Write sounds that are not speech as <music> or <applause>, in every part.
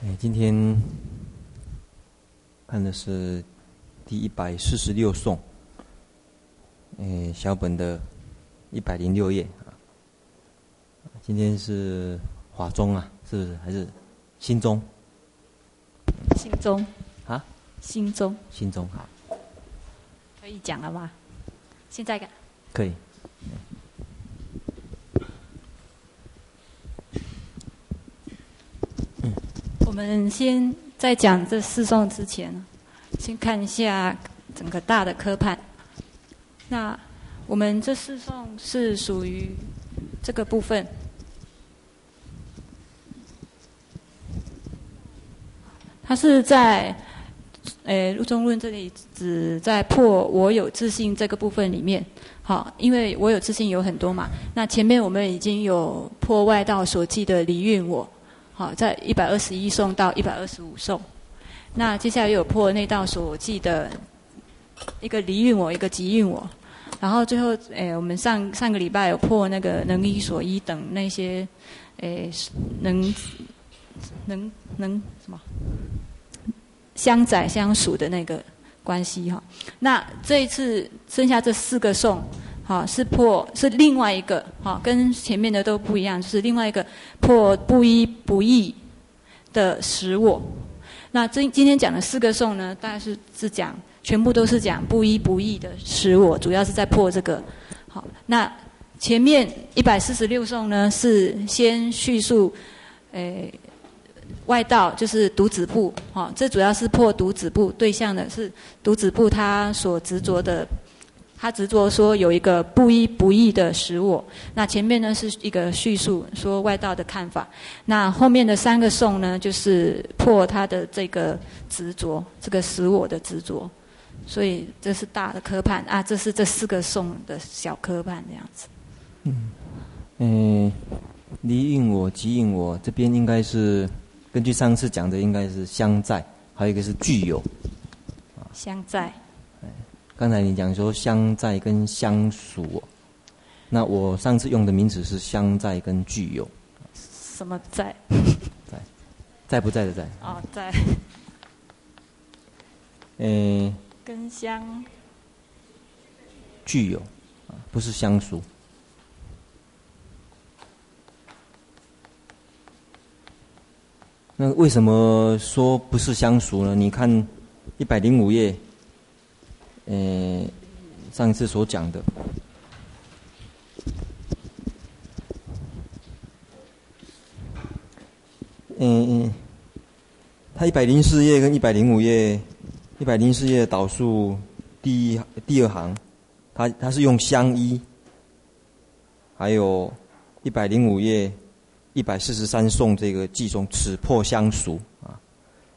哎，今天看的是第一百四十六颂，哎，小本的一百零六页啊。今天是华中啊，是不是？还是新中？新中啊？心宗。心宗好。可以讲了吗？现在讲。可以。我我们先在讲这四颂之前，先看一下整个大的科判。那我们这四颂是属于这个部分。它是在诶入中论这里只在破我有自信这个部分里面。好，因为我有自信有很多嘛。那前面我们已经有破外道所记的离蕴我。好，在一百二十一送到一百二十五送，那接下来又有破内道所记的一个离运我，一个极蕴我，然后最后，诶，我们上上个礼拜有破那个能依所依等那些，诶，能能能什么相载相属的那个关系哈。那这一次剩下这四个送。好，是破是另外一个，好，跟前面的都不一样，是另外一个破不一不异的使我。那今今天讲的四个颂呢，大概是是讲全部都是讲不一不异的使我，主要是在破这个。好，那前面一百四十六颂呢，是先叙述，诶，外道就是独子部，好，这主要是破独子部对象的是独子部他所执着的。他执着说有一个不一不异的实我，那前面呢是一个叙述说外道的看法，那后面的三个颂呢就是破他的这个执着，这个实我的执着，所以这是大的科判啊，这是这四个颂的小科判这样子。嗯，嗯，离应我、即应我这边应该是根据上次讲的，应该是相在，还有一个是具有。相在。刚才你讲说相在跟相属，那我上次用的名词是相在跟具有。什么在？在，在不在的在？哦，在。诶。<laughs> 跟相。具有，啊，不是相属。那为什么说不是相属呢？你看一百零五页。呃，上一次所讲的，嗯嗯，他一百零四页跟一百零五页，一百零四页导数第一第二行，他他是用相依，还有一百零五页一百四十三颂这个偈颂，此破相属啊，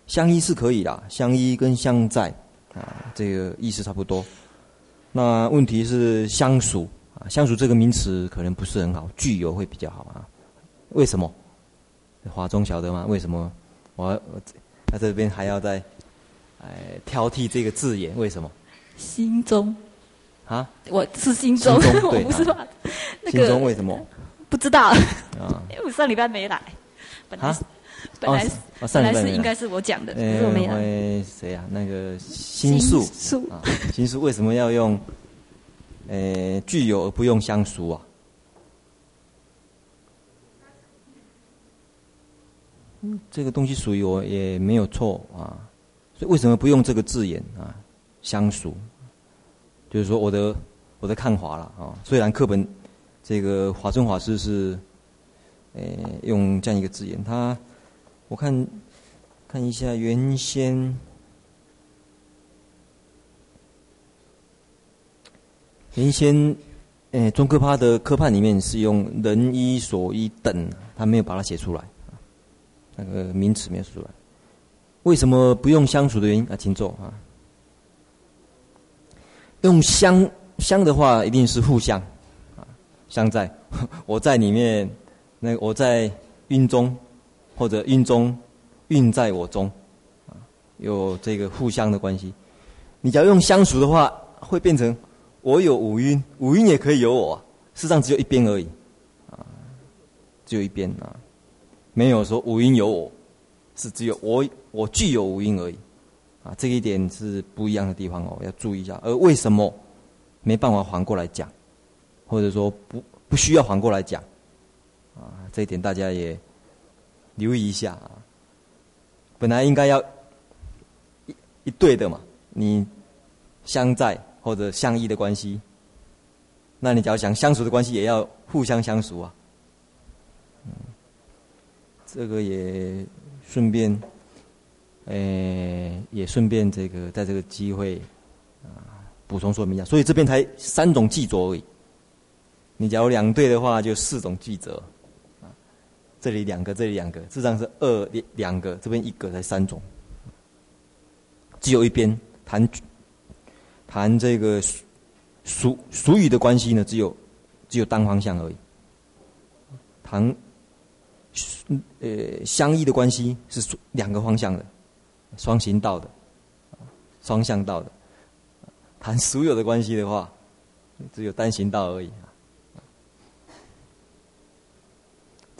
相依是可以的，相依跟相在。啊，这个意思差不多。那问题是相属啊，相属这个名词可能不是很好，具有会比较好啊。为什么？华中晓得吗？为什么我我在这边还要再哎挑剔这个字眼？为什么？心中啊，我是心中，<laughs> 我不是吧？那个心中为什么？不知道啊，<laughs> 因为我上礼拜没来，本来。<laughs> 本来是、哦、本来是应该是我讲的，欸、可是我没有。谁啊？那个心术。心术。啊，心术为什么要用？呃、欸，具有而不用相属啊？嗯，这个东西属于我也没有错啊。所以为什么不用这个字眼啊？相熟，就是说我的我的看法了啊。虽然课本这个华中法师是，呃、欸，用这样一个字眼，他。我看，看一下原先，原先，诶，中科派的科判里面是用人一所一等，他没有把它写出来，那个名词没有写出来。为什么不用相处的原因啊？请坐啊。用相相的话，一定是互相，啊，相在，<laughs> 我在里面，那我在蕴中。或者运中，运在我中，啊，有这个互相的关系。你假如用相属的话，会变成我有五蕴，五蕴也可以有我，事实上只有一边而已，啊，只有一边啊，没有说五蕴有我，是只有我我具有五蕴而已，啊，这一点是不一样的地方哦，要注意一下。而为什么没办法反过来讲，或者说不不需要反过来讲，啊，这一点大家也留意一下啊。本来应该要一一对的嘛，你相在或者相依的关系，那你只要想相处的关系，也要互相相熟啊。嗯，这个也。顺便，诶、也顺便这个，在这个机会啊，补充说明一下。所以这边才三种记着而已。你假如两对的话，就四种记着。这里两个，这里两个，事实上是二两两个，这边一个才三种。只有一边谈谈这个属属语的关系呢，只有只有单方向而已。谈。呃，相依的关系是两个方向的，双行道的，双向道的。谈所有的关系的话，只有单行道而已。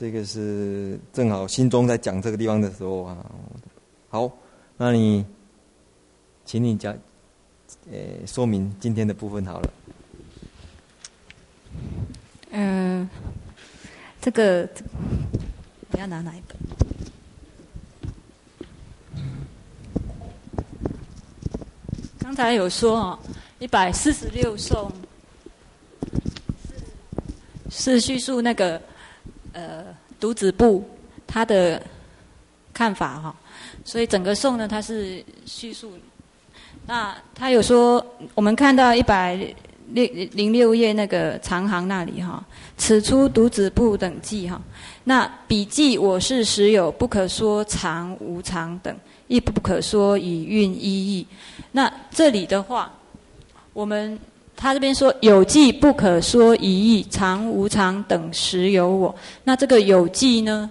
这个是正好心中在讲这个地方的时候啊。好，那你，请你讲，呃，说明今天的部分好了。嗯、这个。你要拿哪一本？刚才有说哦，一百四十六颂是叙述那个呃独子部他的看法哈，所以整个颂呢，它是叙述。那他有说，我们看到一百六零六页那个长行那里哈，此出独子部等记哈。那笔记我是实有，不可说长无常等，亦不可说以韵依义。那这里的话，我们他这边说有记不可说一义，常无常等实有我。那这个有记呢，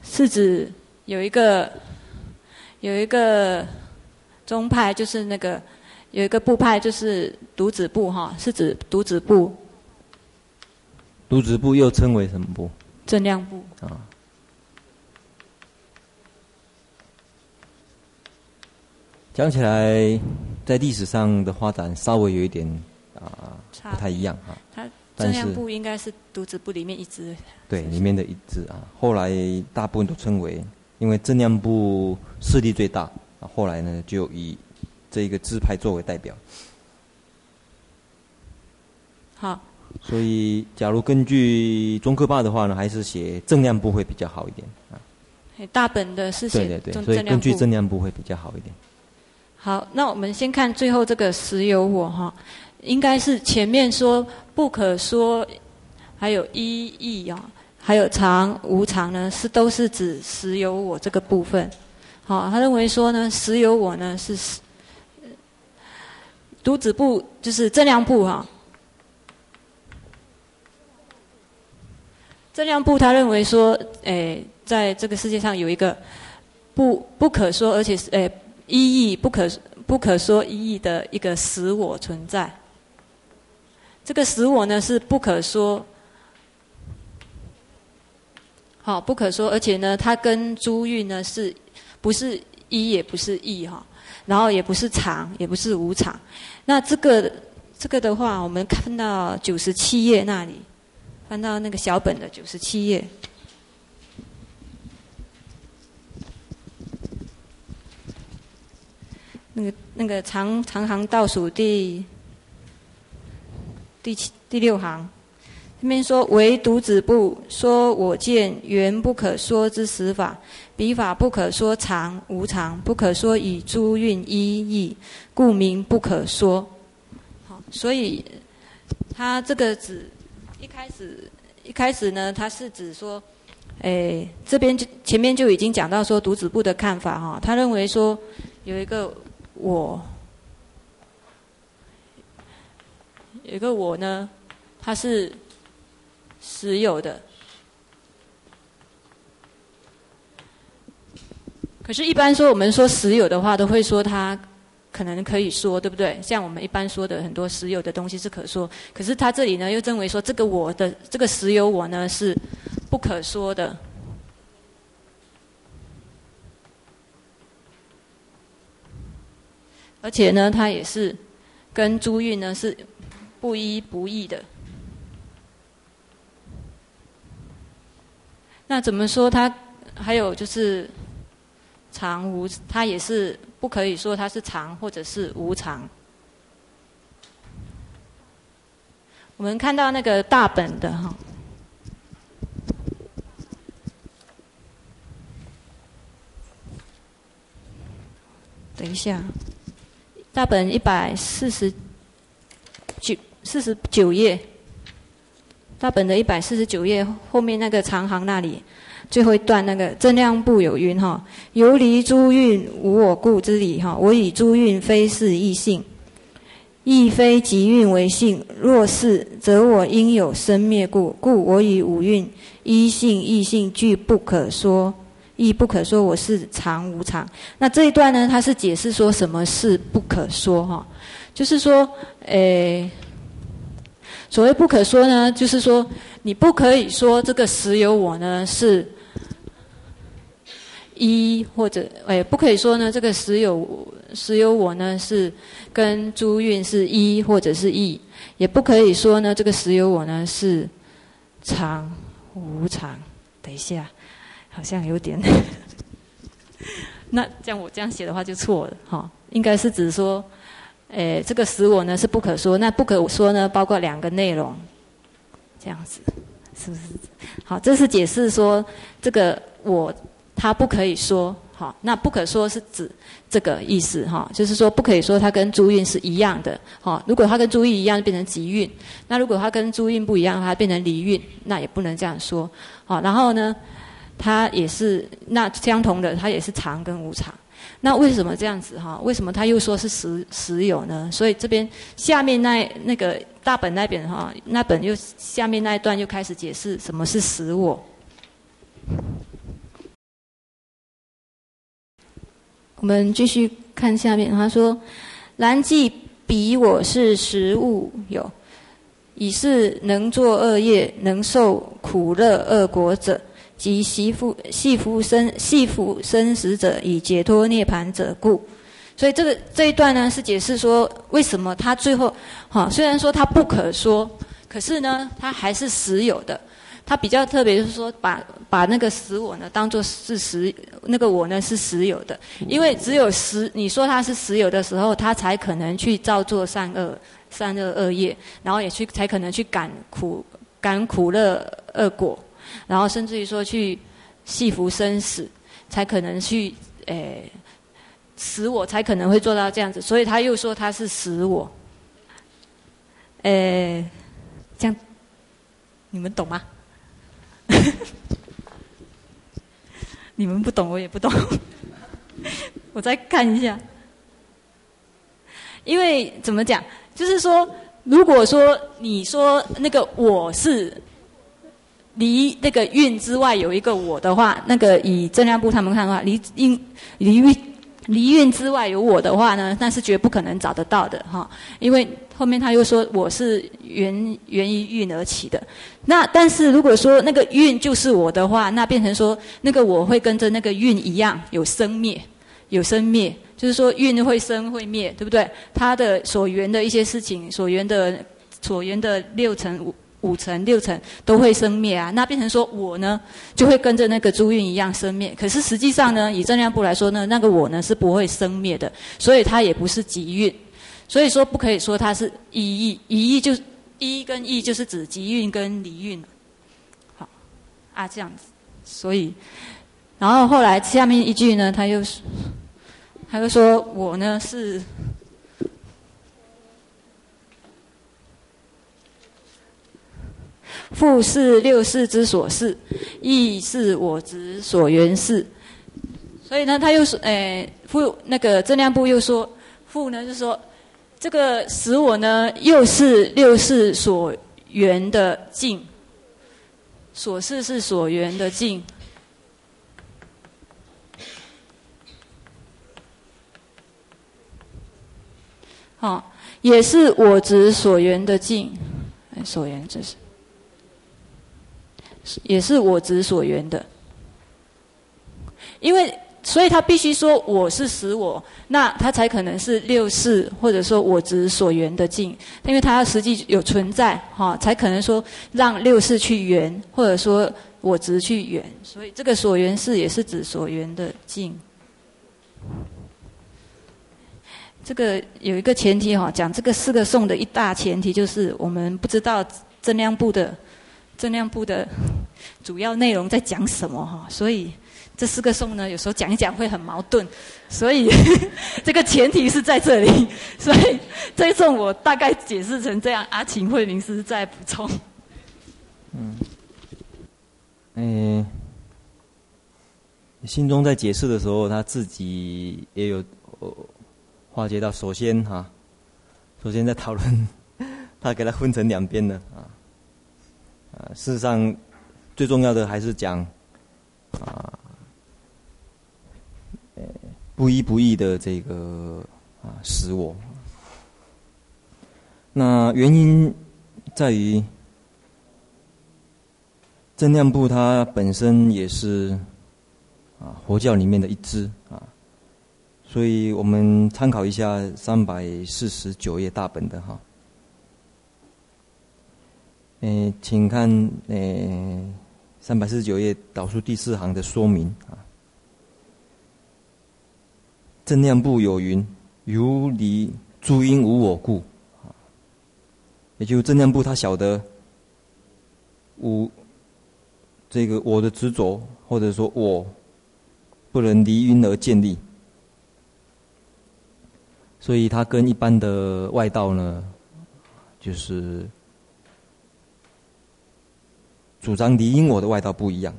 是指有一个有一个宗派，就是那个有一个部派，就是独子部哈，是指独子部。独子部又称为什么部？正量部。啊。讲起来，在历史上的发展稍微有一点啊，不太一样啊。它正量部应该是独子部里面一支。对，里面的一支啊。后来大部分都称为，因为正量部势力最大，啊，后来呢就以这一个支派作为代表。好。所以，假如根据中科霸的话呢，还是写正量部会比较好一点啊。大本的是写对对对，所以根据正量部会比较好一点。好，那我们先看最后这个实有我哈，应该是前面说不可说，还有依义啊，还有常无常呢，是都是指实有我这个部分。好，他认为说呢，实有我呢是独子部，就是正量部哈。正量部他认为说，诶，在这个世界上有一个不不可说，而且是诶一义不可不可说一义的一个实我存在。这个实我呢是不可说，好不可说，而且呢，它跟诸蕴呢是不是一也不是义哈，然后也不是常也不是无常。那这个这个的话，我们看到九十七页那里。翻到那个小本的九十七页，那个那个长长行倒数第第七第六行，这边说唯独子部说我见缘不可说之实法，彼法不可说常无常，不可说以诸蕴依义，故名不可说。好，所以他这个指。一开始，一开始呢，他是指说，诶，这边就前面就已经讲到说独子部的看法哈，他认为说有一个我，有一个我呢，他是实有的，可是，一般说我们说实有的话，都会说他。可能可以说，对不对？像我们一般说的很多实有的东西是可说，可是他这里呢又认为说这个我的这个实有我呢是不可说的。而且呢，它也是跟诸蕴呢是不一不异的。那怎么说它？还有就是常无，它也是不可以说它是常或者是无常。我们看到那个大本的哈，等一下，大本一百四十九四十九页，大本的一百四十九页后面那个长行那里，最后一段那个正量部有云哈，游离诸运无我故之理哈，我以诸运非是异性。亦非即运为性，若是，则我应有生灭故。故我以五运一性异性俱不可说，亦不可说我是常无常。那这一段呢，它是解释说什么是不可说哈，就是说，诶，所谓不可说呢，就是说你不可以说这个实有我呢是。一或者诶，不可以说呢，这个实有实有我呢是跟诸蕴是一或者是异，也不可以说呢，这个实有我呢是常无常。等一下，好像有点，那这样我这样写的话就错了哈，应该是指说，诶，这个实我呢是不可说，那不可说呢包括两个内容，这样子是不是？好，这是解释说这个我。它不可以说，好，那不可说是指这个意思哈，就是说不可以说它跟诸运是一样的，哈，如果它跟诸运一样，变成即蕴；那如果它跟诸运不一样，它变成离运，那也不能这样说，好，然后呢，它也是那相同的，它也是常跟无常，那为什么这样子哈？为什么他又说是实实有呢？所以这边下面那那个大本那边哈，那本又下面那一段又开始解释什么是实我。我们继续看下面，他说：“然既彼我是实物有，以是能作恶业、能受苦乐恶果者，及系缚系缚生系缚生死者，以解脱涅槃者故。”所以这个这一段呢，是解释说为什么他最后，哈，虽然说他不可说，可是呢，他还是实有的。他比较特别，就是说把把那个实我呢当做是实，那个我呢是实有的，因为只有实，你说他是实有的时候，他才可能去造作善恶善恶恶业，然后也去才可能去感苦感苦乐恶果，然后甚至于说去戏服生死，才可能去诶死我才可能会做到这样子，所以他又说他是死我，诶，这样你们懂吗？<laughs> 你们不懂，我也不懂。<laughs> 我再看一下，因为怎么讲，就是说，如果说你说那个我是离那个运之外有一个我的话，那个以正量部他们看的话，离因离运离运之外有我的话呢，那是绝不可能找得到的哈，因为。后面他又说我是源源于运而起的，那但是如果说那个运就是我的话，那变成说那个我会跟着那个运一样有生灭，有生灭，就是说运会生会灭，对不对？它的所缘的一些事情，所缘的所缘的六层五五层六层都会生灭啊，那变成说我呢就会跟着那个诸运一样生灭，可是实际上呢，以正量部来说呢，那个我呢是不会生灭的，所以它也不是即蕴。所以说不可以说它是一义，一义就一跟义就是指即蕴跟离运。好，啊这样子，所以，然后后来下面一句呢，他又是，他又说我呢是，复是六世之所事，亦是我执所缘事。所以呢，他又说，诶，复那个正量部又说，复呢就是说。这个使我呢，又是六世所缘的境，所事是所缘的境，好，也是我执所缘的境，所缘这是，也是我执所缘的，因为所以他必须说我是实我，那他才可能是六世或者说我执所缘的境，因为他要实际有存在哈，才可能说让六世去缘，或者说我执去缘。所以这个所缘是也是指所缘的境。这个有一个前提哈，讲这个四个颂的一大前提就是我们不知道增量部的增量部的主要内容在讲什么哈，所以。这四个颂呢，有时候讲一讲会很矛盾，所以 <laughs> 这个前提是在这里，<laughs> 所以这一颂我大概解释成这样。阿请慧明师再补充。嗯，嗯，心中在解释的时候，他自己也有化解到。首先哈，首先在讨论，<laughs> 他给他分成两边的啊事实上最重要的还是讲啊。不依不异的这个啊，实我。那原因在于正量部它本身也是啊佛教里面的一支啊，所以我们参考一下三百四十九页大本的哈。诶，请看诶三百四十九页导数第四行的说明啊。正量部有云：“如离诸因无我故。”也就是增量部他晓得无这个我的执着，或者说我不能离因而建立，所以他跟一般的外道呢，就是主张离因我的外道不一样，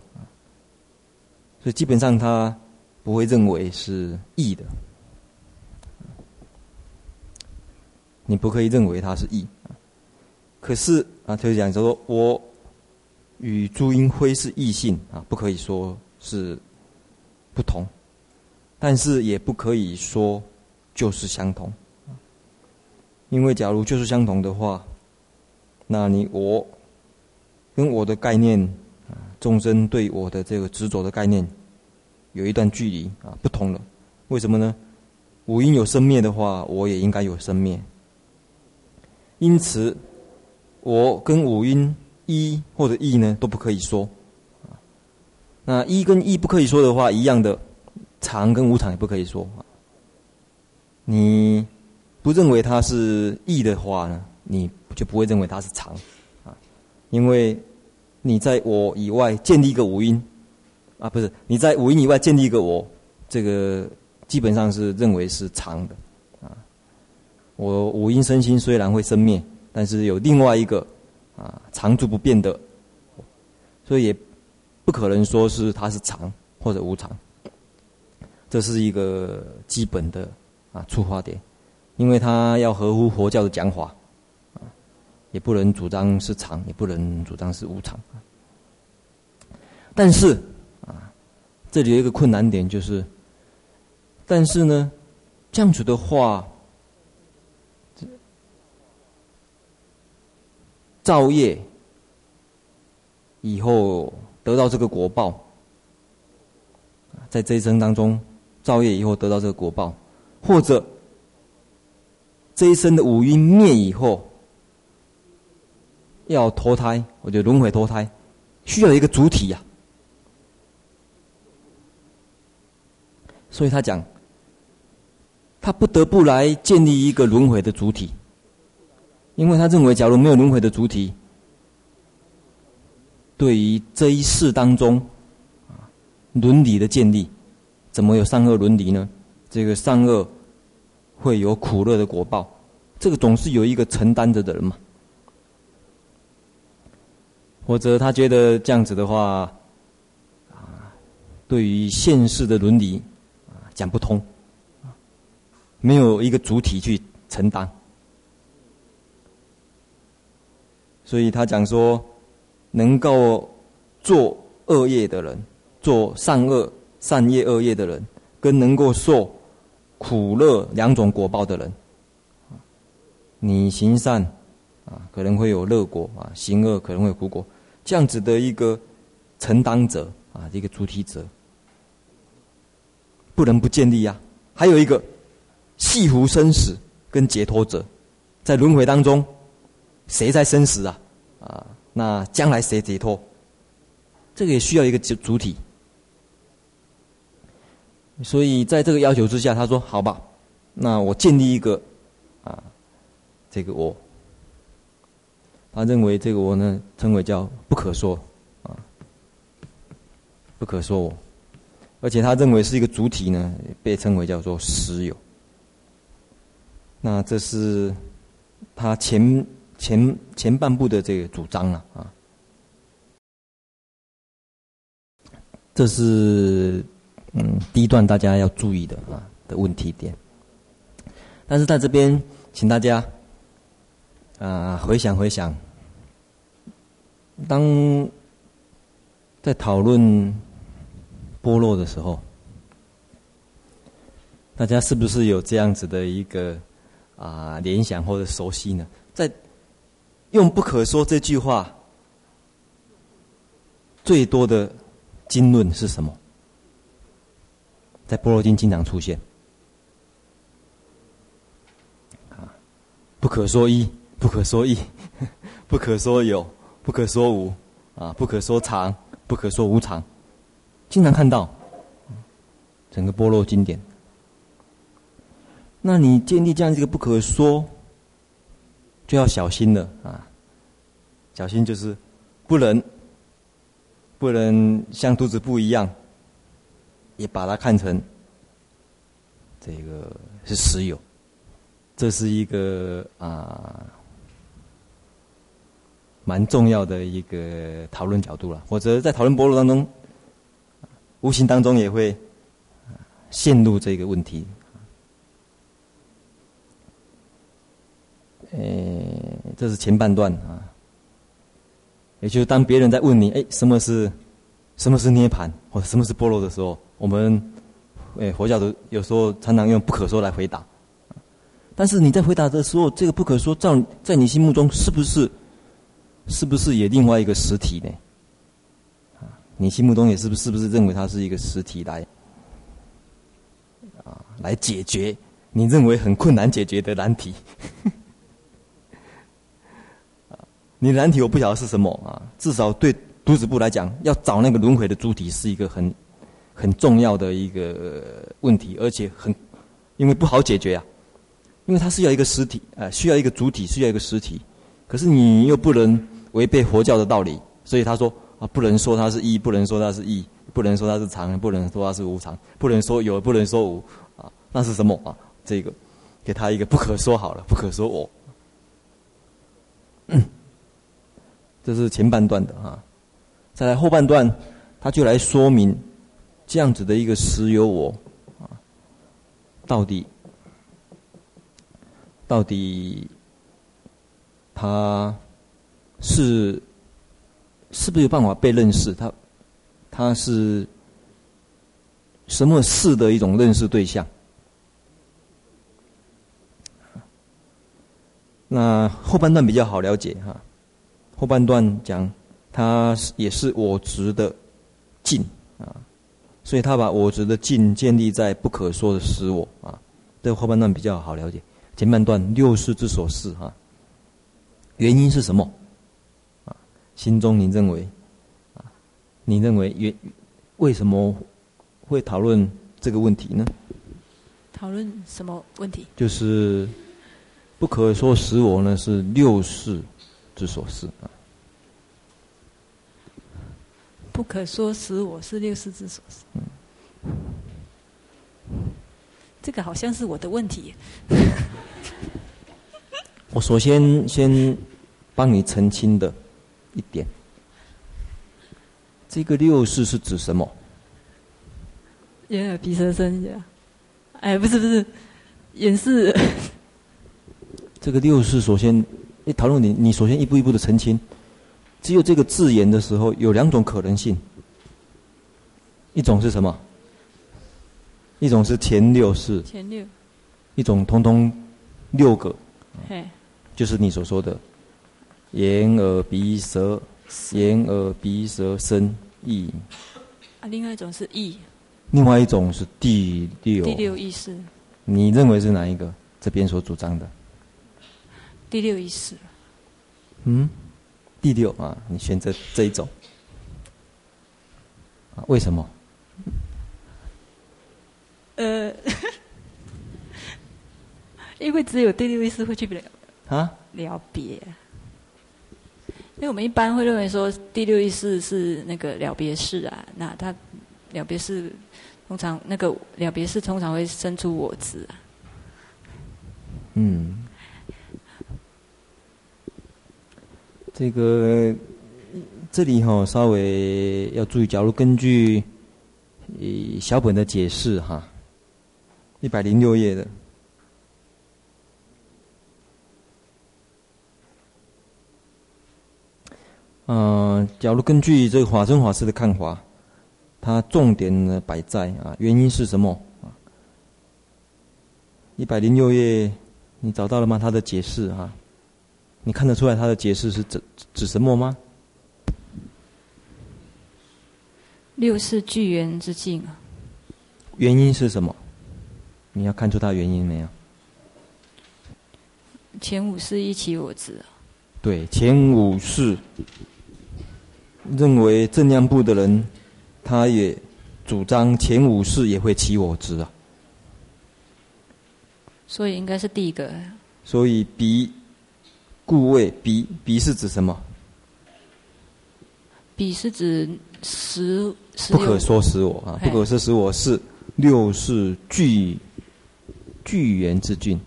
所以基本上他。不会认为是异的，你不可以认为它是异。可是啊，他就讲说，我与朱英辉是异性啊，不可以说是不同，但是也不可以说就是相同。因为假如就是相同的话，那你我跟我的概念啊，众生对我的这个执着的概念。有一段距离啊，不同了。为什么呢？五阴有生灭的话，我也应该有生灭。因此，我跟五阴一或者异呢，都不可以说。那一跟异不可以说的话，一样的，常跟无常也不可以说。你不认为它是异的话呢，你就不会认为它是常啊，因为你在我以外建立一个五阴。啊，不是你在五阴以外建立一个我，这个基本上是认为是常的，啊，我五阴身心虽然会生灭，但是有另外一个啊常住不变的，所以也不可能说是它是常或者无常，这是一个基本的啊出发点，因为它要合乎佛教的讲法，也不能主张是常，也不能主张是无常，但是。啊这里有一个困难点，就是，但是呢，这样子的话，造业以后得到这个果报，在这一生当中造业以后得到这个果报，或者这一生的五蕴灭以后要脱胎，我觉得轮回脱胎需要一个主体呀、啊。所以他讲，他不得不来建立一个轮回的主体，因为他认为，假如没有轮回的主体，对于这一世当中，啊，伦理的建立，怎么有善恶伦理呢？这个善恶会有苦乐的果报，这个总是有一个承担着的人嘛。或者他觉得这样子的话，啊，对于现世的伦理。讲不通，没有一个主体去承担，所以他讲说，能够做恶业的人，做善恶善业恶业的人，跟能够受苦乐两种果报的人，你行善啊，可能会有乐果啊；行恶可能会有苦果，这样子的一个承担者啊，一个主体者。不能不建立啊。还有一个，系缚生死跟解脱者，在轮回当中，谁在生死啊？啊，那将来谁解脱？这个也需要一个主主体。所以在这个要求之下，他说：“好吧，那我建立一个啊，这个我。”他认为这个我呢，称为叫不可说啊，不可说我。而且他认为是一个主体呢，被称为叫做实有。那这是他前前前半部的这个主张了啊。这是嗯第一段大家要注意的啊的问题点。但是在这边，请大家啊回想回想，当在讨论。般若的时候，大家是不是有这样子的一个啊联想或者熟悉呢？在用“不可说”这句话最多的经论是什么？在《波罗经》经常出现啊，“不可说一，不可说异，<laughs> 不可说有，不可说无，啊，不可说常，不可说无常。”经常看到整个波罗经典，那你建立这样一个不可说，就要小心了啊！小心就是不能不能像肚子不一样，也把它看成这个是实有，这是一个啊蛮重要的一个讨论角度了。或者在讨论波罗当中。无形当中也会陷入这个问题。呃，这是前半段啊，也就是当别人在问你，哎，什么是什么是涅槃，或什么是波罗的时候，我们哎佛教徒有时候常常用不可说来回答。但是你在回答的时候，这个不可说，在在你心目中是不是是不是也另外一个实体呢？啊你心目中也是不是不是认为它是一个实体来啊来解决你认为很困难解决的难题？<laughs> 啊，你难题我不晓得是什么啊。至少对独子部来讲，要找那个轮回的主体是一个很很重要的一个问题，而且很因为不好解决啊，因为它是要一个实体啊，需要一个主体，需要一个实体。可是你又不能违背佛教的道理，所以他说。啊，不能说它是一，不能说它是异，不能说它是常，不能说它是无常，不能说有，不能说无，啊，那是什么啊？这个，给他一个不可说好了，不可说我。嗯，这是前半段的啊，再来后半段，他就来说明这样子的一个实有我啊，到底到底他是。是不是有办法被认识？他，他是什么事的一种认识对象？那后半段比较好了解哈。后半段讲，他也是我执的境啊，所以他把我执的境建立在不可说的实我啊。这后半段比较好了解。前半段六识之所事哈，原因是什么？心中你认为，啊，你认为原为什么会讨论这个问题呢？讨论什么问题？就是不可说实我呢，是六世之所事啊。不可说实我是六世之所事。嗯，这个好像是我的问题。<laughs> 我首先先帮你澄清的。一点，这个六识是指什么？眼耳鼻舌身呀？哎，不是不是，眼是。这个六识首先，你讨论你，你首先一步一步的澄清。只有这个字眼的时候，有两种可能性。一种是什么？一种是前六识。前六。一种通通六个。嘿。就是你所说的。眼耳鼻舌，眼耳鼻舌身意。啊，另外一种是意。另外一种是第六。第六意识。你认为是哪一个？这边所主张的。第六意识。嗯，第六啊，你选择这一种。啊，为什么？呃，<laughs> 因为只有第六意识会去了啊了别。因为我们一般会认为说第六意识是那个了别识啊，那他了别识通常那个了别识通常会生出我执啊。嗯，这个这里哈稍微要注意，假如根据小本的解释哈，一百零六页的。嗯、呃，假如根据这个法身法师的看法，他重点呢摆在啊，原因是什么啊？一百零六页，你找到了吗？他的解释啊，你看得出来他的解释是指指什么吗？六识具缘之境啊。原因是什么？你要看出他原因没有？前五识依起我执。对，前五识。认为正量部的人，他也主张前五世也会起我执啊。所以应该是第一个。所以彼故谓彼彼是指什么？彼是指实实不可说实我啊，不可说实我是六是具具缘之境，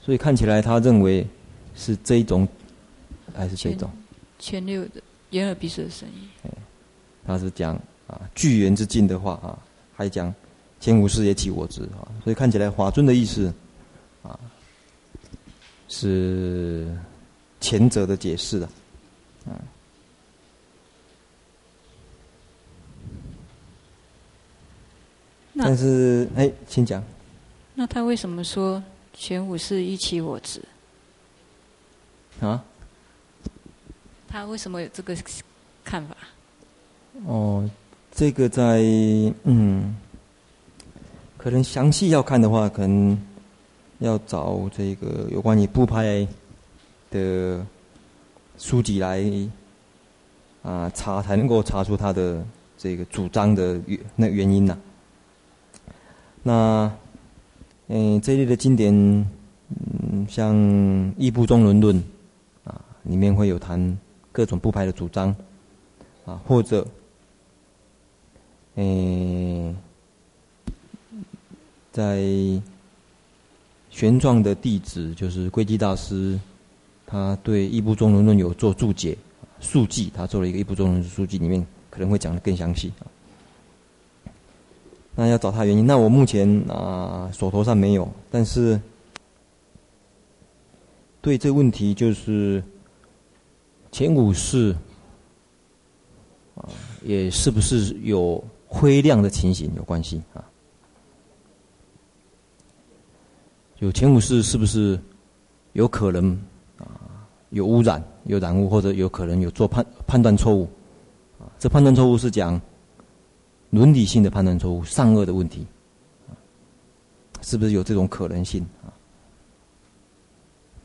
所以看起来他认为是这一种还是这一种？前六的。眼耳鼻舌的声音，他是讲啊具缘之境的话啊，还讲前无事也起我执啊，所以看起来华尊的意思啊是前者的解释的，嗯。但是哎，请讲。那他为什么说前五识一起我执？啊？他为什么有这个看法？哦，这个在嗯，可能详细要看的话，可能要找这个有关于部派的书籍来啊查，才能够查出他的这个主张的原那原因呐、啊。那嗯，这类的经典，嗯，像《异部宗轮论》啊，里面会有谈。各种部派的主张，啊，或者，诶，在玄奘的弟子就是归基大师，他对《一部宗轮论》有做注解，述记，他做了一个《一部中论》述记，里面可能会讲得更详细。那要找他原因，那我目前啊手头上没有，但是对这问题就是。前五识啊，也是不是有灰亮的情形有关系啊？有前五识是不是有可能啊有污染、有染污，或者有可能有做判判断错误啊？这判断错误是讲伦理性的判断错误、善恶的问题，是不是有这种可能性啊？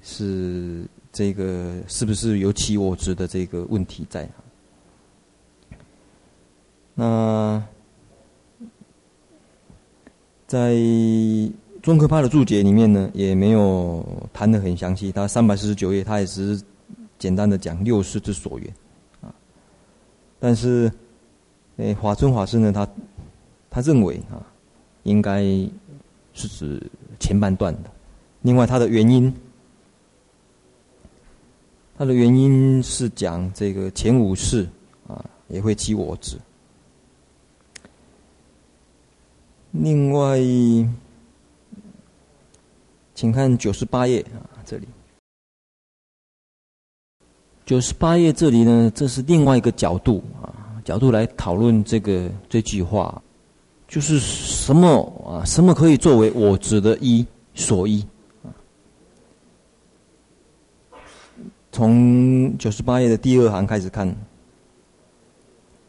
是。这个是不是有起我执的这个问题在？那在宗喀巴的注解里面呢，也没有谈得很详细。他三百四十九页，他也只是简单的讲六识之所缘啊。但是，诶，法尊法师呢，他他认为啊，应该是指前半段的。另外，他的原因。它的原因是讲这个前五世啊也会起我执。另外，请看九十八页啊，这里九十八页这里呢，这是另外一个角度啊，角度来讨论这个这句话，就是什么啊？什么可以作为我执的一所依？从九十八页的第二行开始看，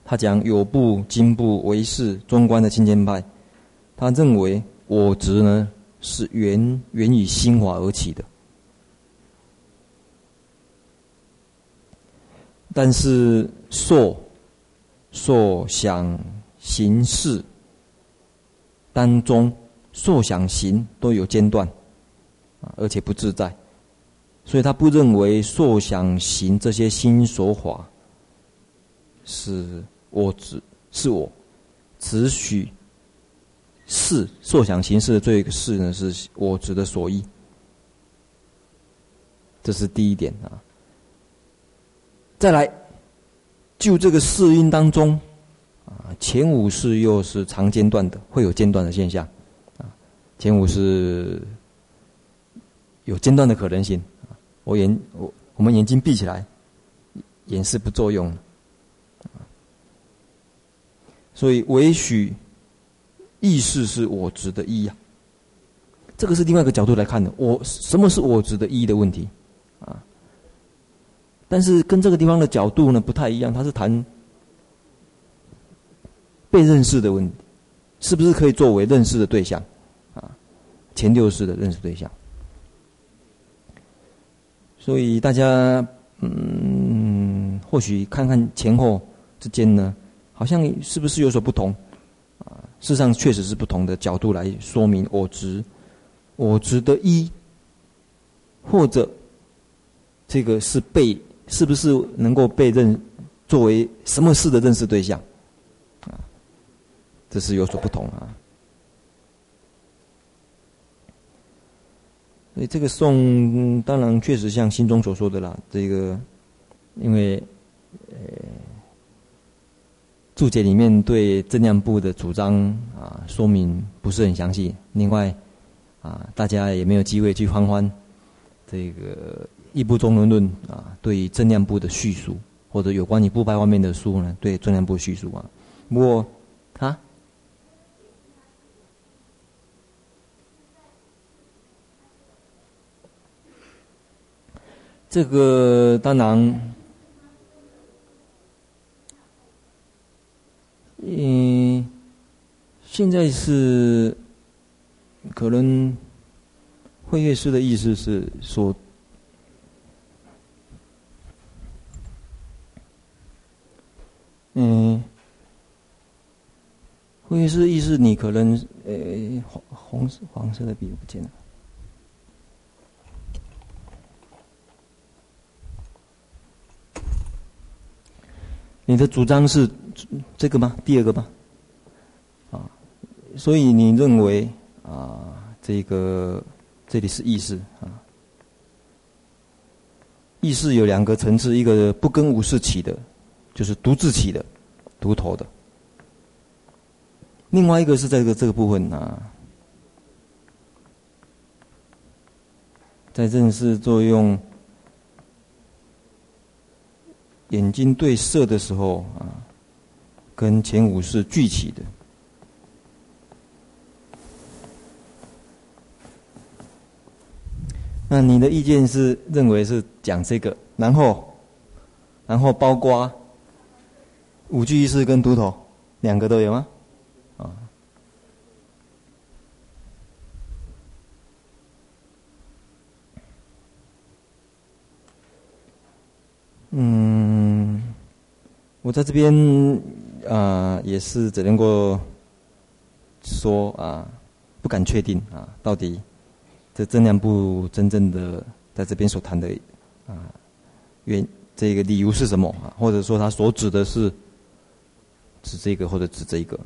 他讲有部、经部、唯识、中观的清净派，他认为我执呢是源源于心法而起的，但是受受想行识当中，受想行都有间断，而且不自在，所以他不认为受想行这些心所法是我执，是我，只许。是受想行识的这个是呢，是我执的所依，这是第一点啊。再来，就这个四因当中啊，前五识又是常间断的，会有间断的现象啊。前五识有间断的可能性。我眼我我们眼睛闭起来，眼是不作用，所以唯许。意识是我执的依啊，这个是另外一个角度来看的。我什么是我执的依的问题啊？但是跟这个地方的角度呢不太一样，它是谈被认识的问题，是不是可以作为认识的对象啊？前六识的认识对象。所以大家嗯，或许看看前后之间呢，好像是不是有所不同？啊事实上，确实是不同的角度来说明我执，我执的一，或者这个是被，是不是能够被认作为什么事的认识对象啊？这是有所不同啊。所以这个颂当然确实像心中所说的啦，这个因为呃。注解里面对正量部的主张啊说明不是很详细。另外啊，大家也没有机会去翻翻这个《一部中论论》啊，对于正量部的叙述，或者有关于部派方面的书呢，对正量部叙述啊。不过啊，这个当然。嗯，现在是可能慧乐师的意思是说，嗯，慧乐师的意思你可能呃黄红色黄色的笔不见了，你的主张是。这个吗？第二个吗？啊，所以你认为啊，这个这里是意识啊，意识有两个层次，一个不跟五识起的，就是独自起的、独头的；另外一个是在这个这个部分啊，在认识作用，眼睛对色的时候啊。跟前五是聚起的，那你的意见是认为是讲这个，然后，然后包括五具意识跟独头两个都有吗？啊，嗯，我在这边。啊、也是只能够说啊，不敢确定啊，到底这正量部真正的在这边所谈的啊原这个理由是什么啊？或者说他所指的是指这个或者指这个？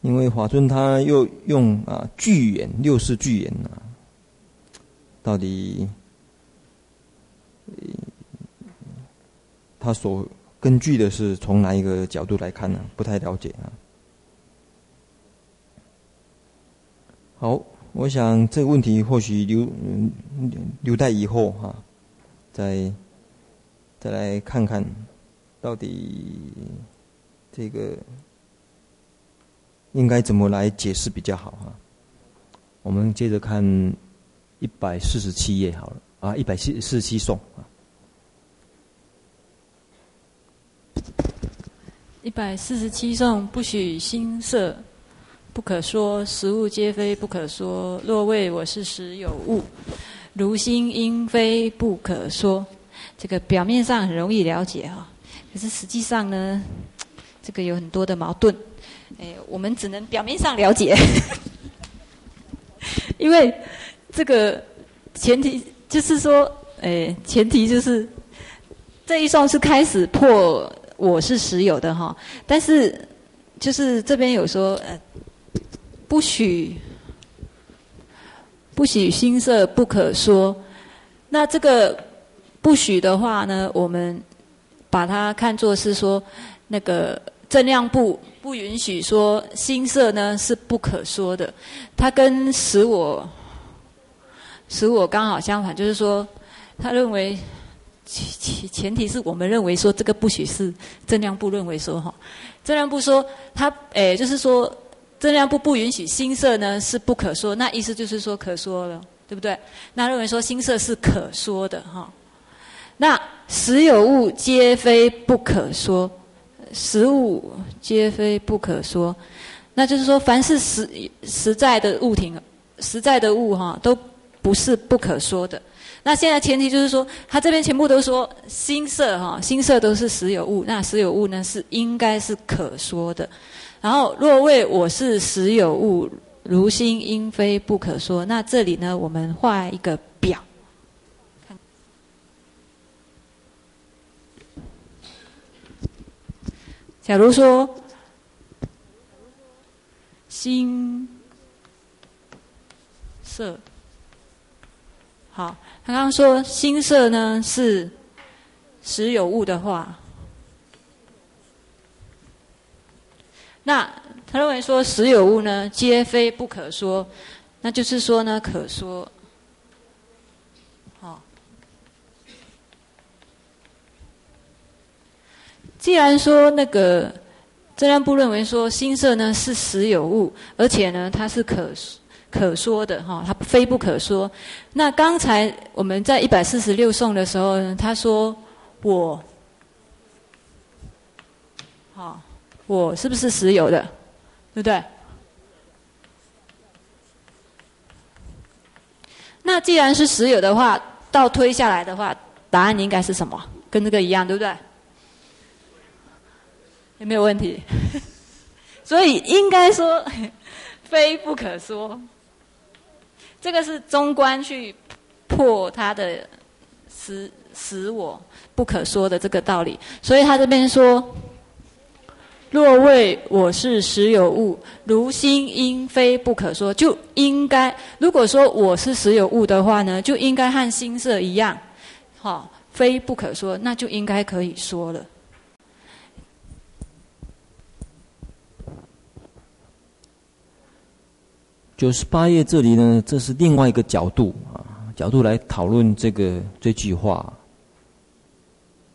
因为华尊他又用啊巨言六世巨言啊，到底？他所根据的是从哪一个角度来看呢？不太了解啊。好，我想这个问题或许留留待以后哈，再再来看看到底这个应该怎么来解释比较好哈。我们接着看一百四十七页好了啊，一百四四十七颂啊。一百四十七颂，不许心色，不可说，实物皆非不可说。若谓我是实有物，如心应非不可说。这个表面上很容易了解哈，可是实际上呢，这个有很多的矛盾。哎，我们只能表面上了解，<laughs> 因为这个前提就是说，哎，前提就是这一双是开始破。我是实有的哈，但是就是这边有说，呃，不许不许心色不可说。那这个不许的话呢，我们把它看作是说，那个正量部不允许说心色呢是不可说的。它跟实我实我刚好相反，就是说他认为。前前提是我们认为说这个不许是正量部认为说哈，正量部说他诶，就是说正量部不允许心色呢是不可说，那意思就是说可说了，对不对？那认为说心色是可说的哈。那实有物皆非不可说，实物皆非不可说，那就是说凡是实实在的物体，实在的物哈都不是不可说的。那现在前提就是说，他这边全部都说心色哈，心色都是实有物，那实有物呢是应该是可说的。然后若谓我是实有物，如心应非不可说。那这里呢，我们画一个表。假如说心色，好。他刚刚说心色呢是实有物的话，那他认为说实有物呢皆非不可说，那就是说呢可说。好，既然说那个正量部认为说心色呢是实有物，而且呢它是可。可说的哈，它非不可说。那刚才我们在一百四十六颂的时候，他说我，好，我是不是实有的，对不对？那既然是实有的话，倒推下来的话，答案应该是什么？跟这个一样，对不对？有没有问题？<laughs> 所以应该说 <laughs> 非不可说。这个是中观去破他的实实我不可说的这个道理，所以他这边说：若谓我是实有物，如心应非不可说，就应该如果说我是实有物的话呢，就应该和心色一样，好，非不可说，那就应该可以说了。九十八页这里呢，这是另外一个角度啊，角度来讨论这个这句话。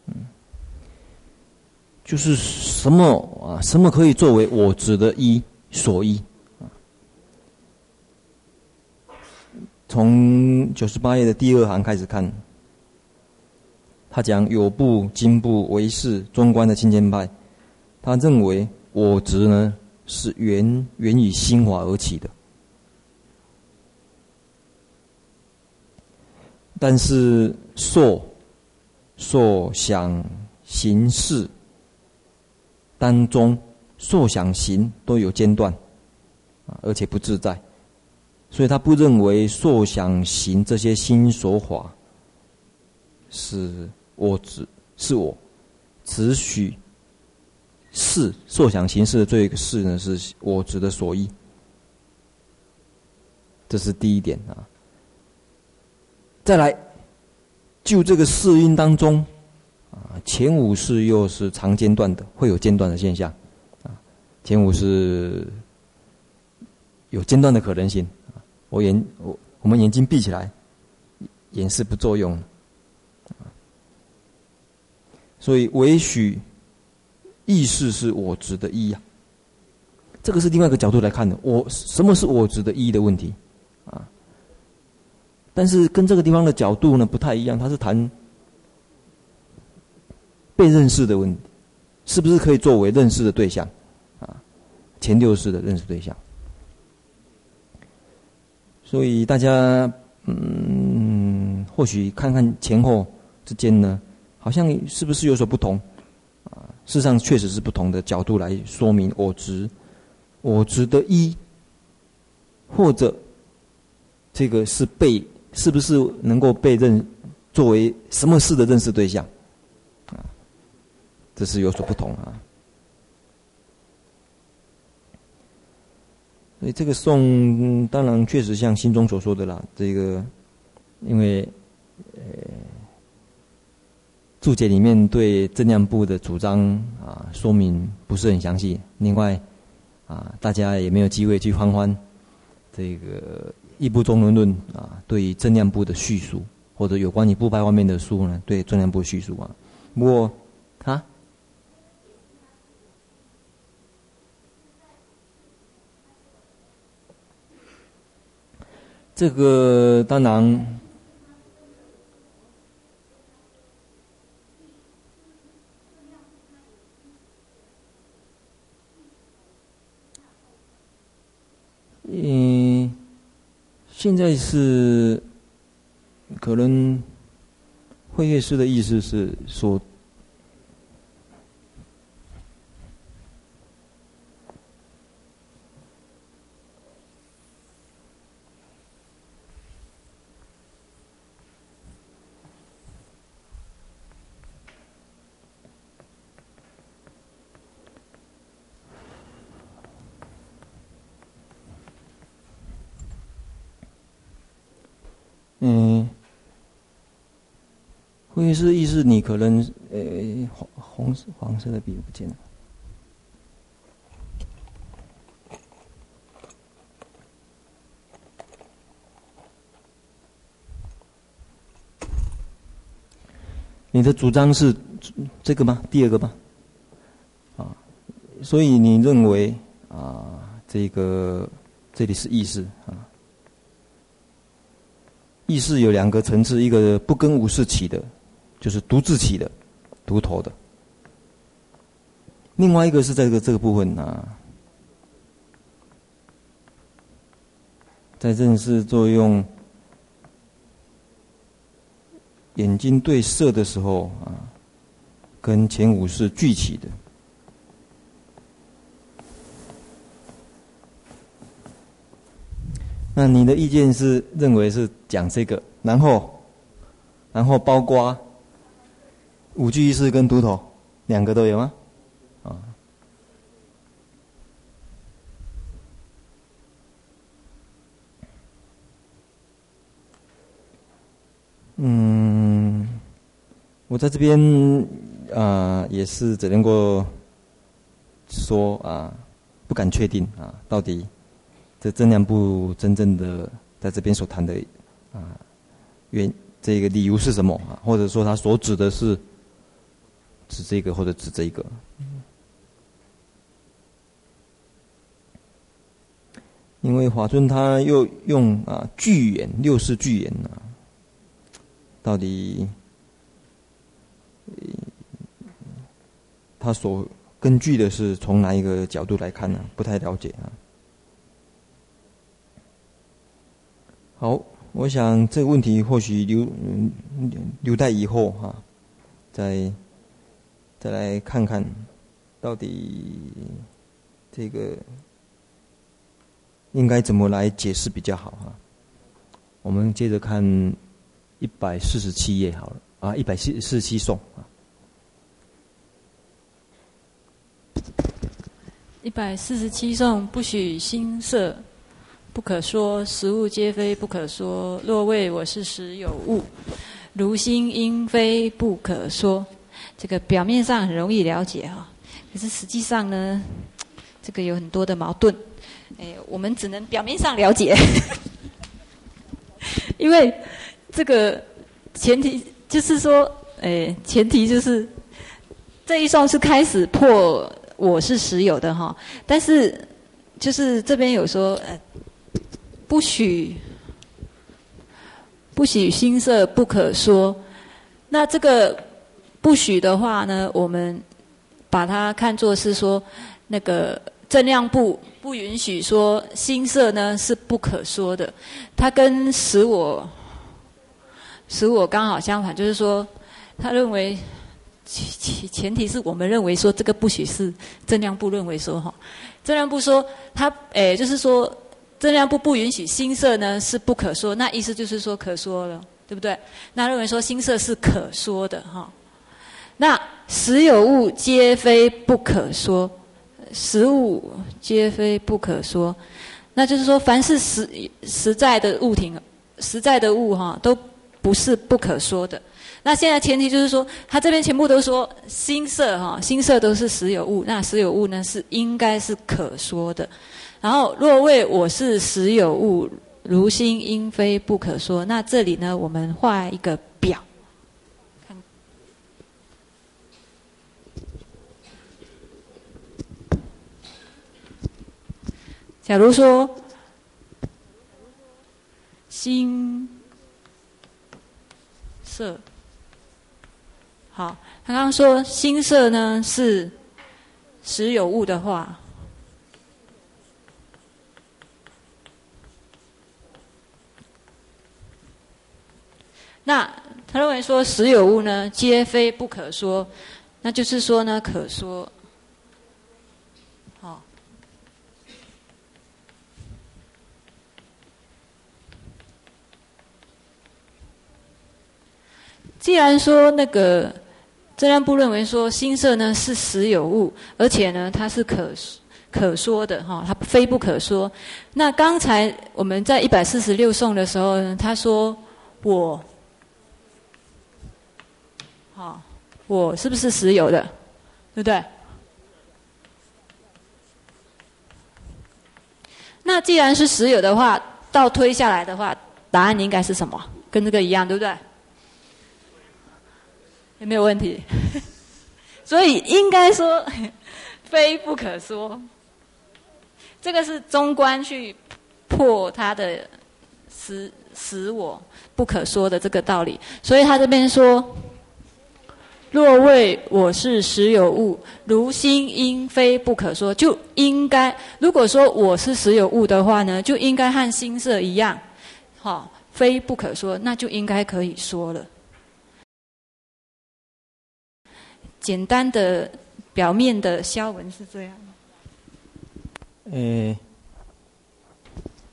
嗯，就是什么啊？什么可以作为我执的依所依？从九十八页的第二行开始看，他讲有部、经部、唯识、中观的清净派，他认为我执呢是源源于心法而起的。但是受、受想、行识当中，受想行都有间断，而且不自在，所以他不认为受想行这些心所法是我执，是我，只许是受想行识的这一个识呢，是我执的所依，这是第一点啊。再来，就这个四音当中，啊，前五是又是常间断的，会有间断的现象，啊，前五是有间断的可能性。我眼我我们眼睛闭起来，眼是不作用，所以唯许意识是我执的依呀。这个是另外一个角度来看的，我什么是我执的依的问题。啊但是跟这个地方的角度呢不太一样，它是谈被认识的问题，是不是可以作为认识的对象？啊，前六式的认识对象。所以大家，嗯，或许看看前后之间呢，好像是不是有所不同？啊，事实上确实是不同的角度来说明我执，我执的一，或者这个是被，是不是能够被认作为什么事的认识对象？啊，这是有所不同啊。所以这个送当然确实像心中所说的啦，这个因为呃注解里面对正量部的主张啊说明不是很详细，另外啊大家也没有机会去翻翻这个一部中轮论啊对于正量部的叙述，或者有关于部派方面的书呢对正量部叙述啊，不过啊。这个当然，嗯，现在是可能慧月师的意思是说。嗯，会是意思你可能呃红红黄色的笔不见了。你的主张是这个吗？第二个吗？啊，所以你认为啊，这个这里是意识啊。意识有两个层次，一个不跟无事起的，就是独自起的、独头的；另外一个是在这个这个部分啊，在认识作用眼睛对色的时候啊，跟前五是聚起的。那你的意见是认为是讲这个，然后，然后包括五具意识跟独头两个都有吗？啊，嗯，我在这边啊、也是只能够说啊，不敢确定啊，到底。这正量部真正的在这边所谈的啊，原这个理由是什么啊？或者说他所指的是指这个或者指这个？因为华尊他又用啊巨言六世巨言啊，到底他所根据的是从哪一个角度来看呢？不太了解啊。好，我想这个问题或许留留待以后哈，再再来看看，到底这个应该怎么来解释比较好哈。我们接着看一百四十七页好了啊，一百四四十七颂啊，一百四十七颂不许心色。不可说实物皆非不可说，若谓我是实有物，如心应非不可说。这个表面上很容易了解哈，可是实际上呢，这个有很多的矛盾。哎，我们只能表面上了解，<laughs> 因为这个前提就是说，哎，前提就是这一颂是开始破我是实有的哈，但是就是这边有说呃。不许，不许心色不可说。那这个不许的话呢，我们把它看作是说那个正量部不允许说心色呢是不可说的，它跟使我使我刚好相反，就是说他认为前前提是我们认为说这个不许是正量部认为说哈，正量部说他诶就是说正量部不允许心色呢是不可说，那意思就是说可说了。对不对？那认为说心色是可说的哈。那实有物皆非不可说，实物皆非不可说，那就是说凡是实实在的物体，实在的物哈，都不是不可说的。那现在前提就是说，他这边全部都说心色哈，心色都是实有物，那实有物呢是应该是可说的。然后若谓我是实有物。如心应非不可说。那这里呢，我们画一个表。假如说心色，好，他刚刚说心色呢是实有物的话。那他认为说实有物呢，皆非不可说，那就是说呢，可说。好，既然说那个正量部认为说心色呢是实有物，而且呢它是可可说的哈，它非不可说。那刚才我们在一百四十六颂的时候呢，他说我。好，我是不是实有的，对不对？那既然是实有的话，倒推下来的话，答案应该是什么？跟这个一样，对不对？有没有问题？<laughs> 所以应该说，<laughs> 非不可说。这个是中观去破他的实实我不可说的这个道理。所以他这边说。若谓我是实有物，如心应非不可说，就应该如果说我是实有物的话呢，就应该和心色一样，好，非不可说，那就应该可以说了。简单的表面的消文是这样。诶，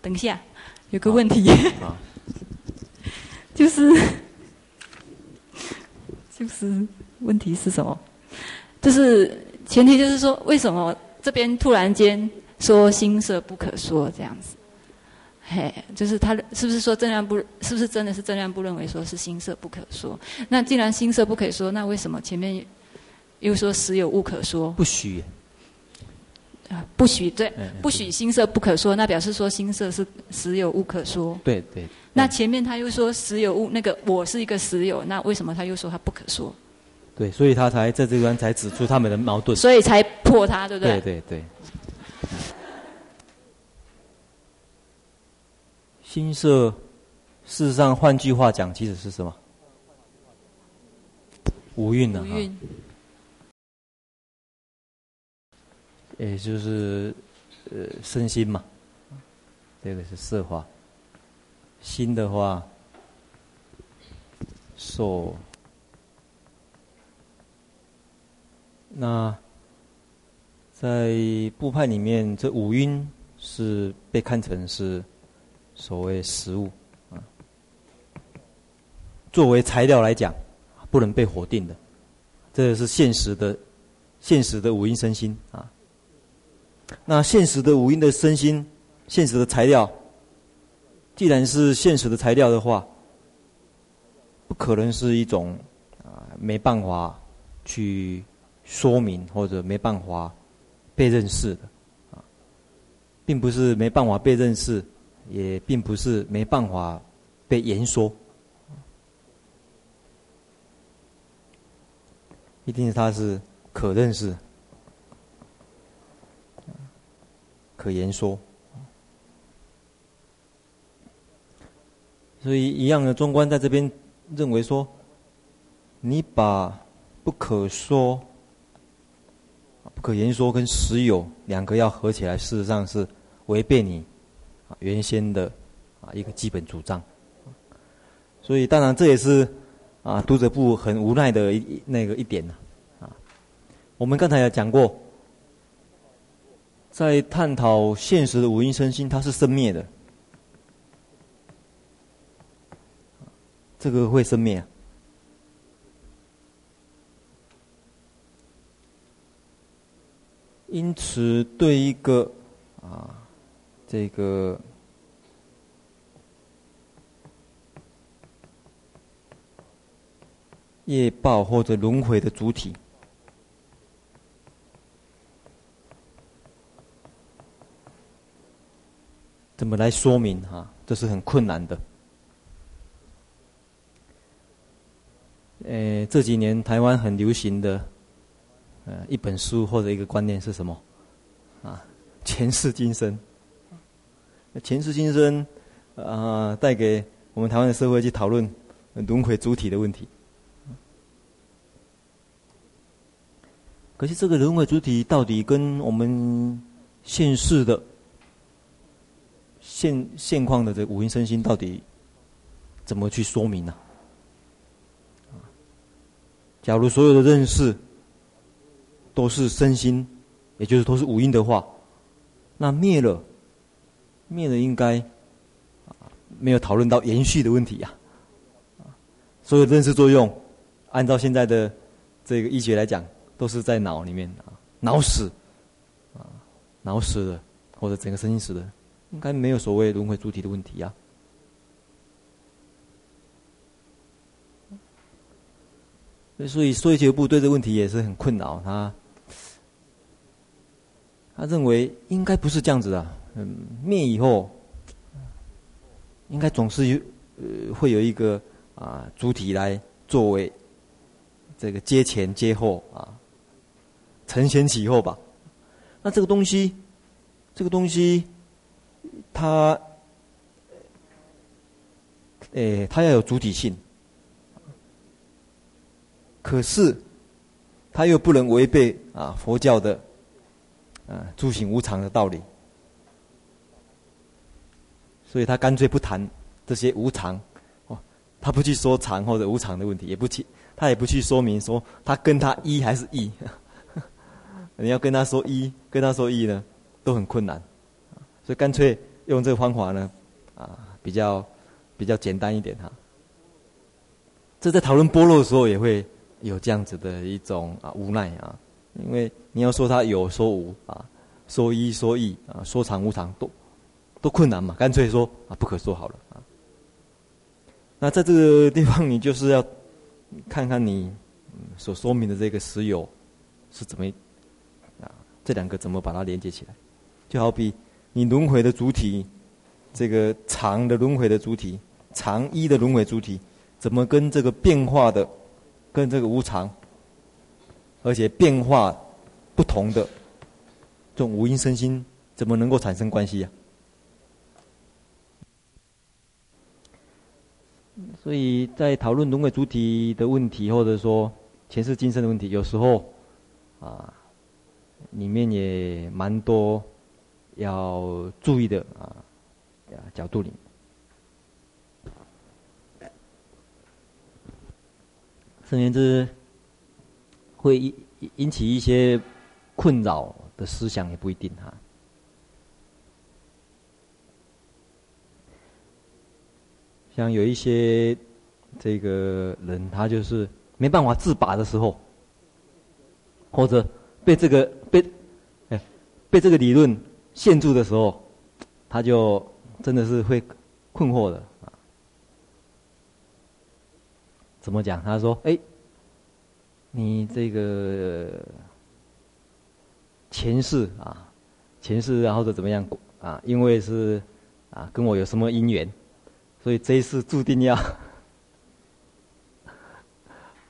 等一下，有个问题，就是 <laughs> 就是。问题是什么？就是前提就是说，为什么这边突然间说心色不可说这样子？嘿，就是他是不是说正量部？是不是真的是正量部认为说是心色不可说？那既然心色不可说，那为什么前面又说实有物可说？不许啊，不许对，不许心色不可说，那表示说心色是实有物可说。对对。那前面他又说实有物，那个我是一个实有，那为什么他又说他不可说？对，所以他才在这边才指出他们的矛盾，所以才破他，对不对？对对对。心色，事实上，换句话讲，其实是什么？无蕴的哈。五蕴。也就是呃身心嘛，这个是色话。心的话，受。那在部派里面，这五蕴是被看成是所谓实物啊。作为材料来讲，不能被否定的，这是现实的、现实的五蕴身心啊。那现实的五蕴的身心，现实的材料，既然是现实的材料的话，不可能是一种啊没办法去。说明或者没办法被认识的啊，并不是没办法被认识，也并不是没办法被言说，一定是它是可认识、可言说。所以一样的中观在这边认为说，你把不可说。不可言说跟实有两个要合起来，事实上是违背你原先的啊一个基本主张。所以当然这也是啊读者部很无奈的一那个一点呢啊。我们刚才也讲过，在探讨现实的五阴身心，它是生灭的，这个会生灭。因此，对一个啊，这个业报或者轮回的主体，怎么来说明哈？这是很困难的。呃，这几年台湾很流行的。呃，一本书或者一个观念是什么？啊，前世今生。前世今生，啊，带给我们台湾的社会去讨论轮回主体的问题。可是这个轮回主体到底跟我们现世的现现况的这五阴身心到底怎么去说明呢？啊，假如所有的认识。都是身心，也就是都是五阴的话，那灭了，灭了应该没有讨论到延续的问题呀。所有认识作用，按照现在的这个医学来讲，都是在脑里面啊，脑死啊，脑死了或者整个身心死了，应该没有所谓轮回主体的问题呀。所以，说学部对这个问题也是很困扰他。他认为应该不是这样子的，嗯，灭以后，应该总是有呃会有一个啊主体来作为这个接前接后啊，承前启后吧。那这个东西，这个东西，它，诶，它要有主体性，可是，它又不能违背啊佛教的。啊，诸行无常的道理，所以他干脆不谈这些无常，哦，他不去说常或者无常的问题，也不去，他也不去说明说他跟他一还是异，<laughs> 你要跟他说一，跟他说异呢，都很困难，所以干脆用这个方法呢，啊，比较比较简单一点哈。这在讨论般若的时候也会有这样子的一种啊无奈啊。因为你要说它有说无啊，说一说异啊，说长无常都都困难嘛，干脆说啊不可说好了啊。那在这个地方，你就是要看看你所说明的这个实有是怎么啊，这两个怎么把它连接起来？就好比你轮回的主体，这个常的轮回的主体，常一的轮回主体，怎么跟这个变化的，跟这个无常？而且变化不同的这种五阴身心，怎么能够产生关系呀？所以在讨论轮回主体的问题，或者说前世今生的问题，有时候啊，里面也蛮多要注意的啊角度里。甚言之。会引引起一些困扰的思想也不一定哈。像有一些这个人，他就是没办法自拔的时候，或者被这个被哎被这个理论限住的时候，他就真的是会困惑的啊。怎么讲？他说：“哎。”你这个前世啊，前世然后或者怎么样啊？因为是啊，跟我有什么因缘，所以这一世注定要，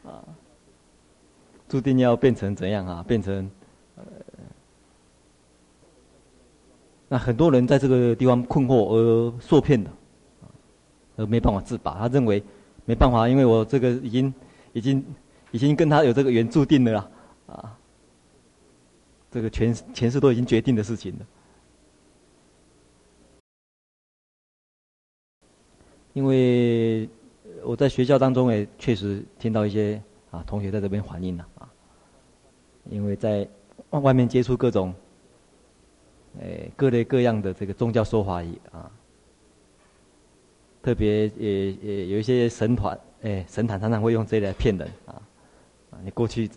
<laughs> 注定要变成怎样啊？变成呃，那很多人在这个地方困惑而受骗的，而没办法自拔。他认为没办法，因为我这个已经已经。已经跟他有这个缘注定了啦，啊，这个前前世都已经决定的事情了。因为我在学校当中也确实听到一些啊同学在这边反映了啊，因为在外面接触各种，诶各类各样的这个宗教说法啊，特别也也有一些神团，诶神坛常常会用这来骗人啊，啊你过去，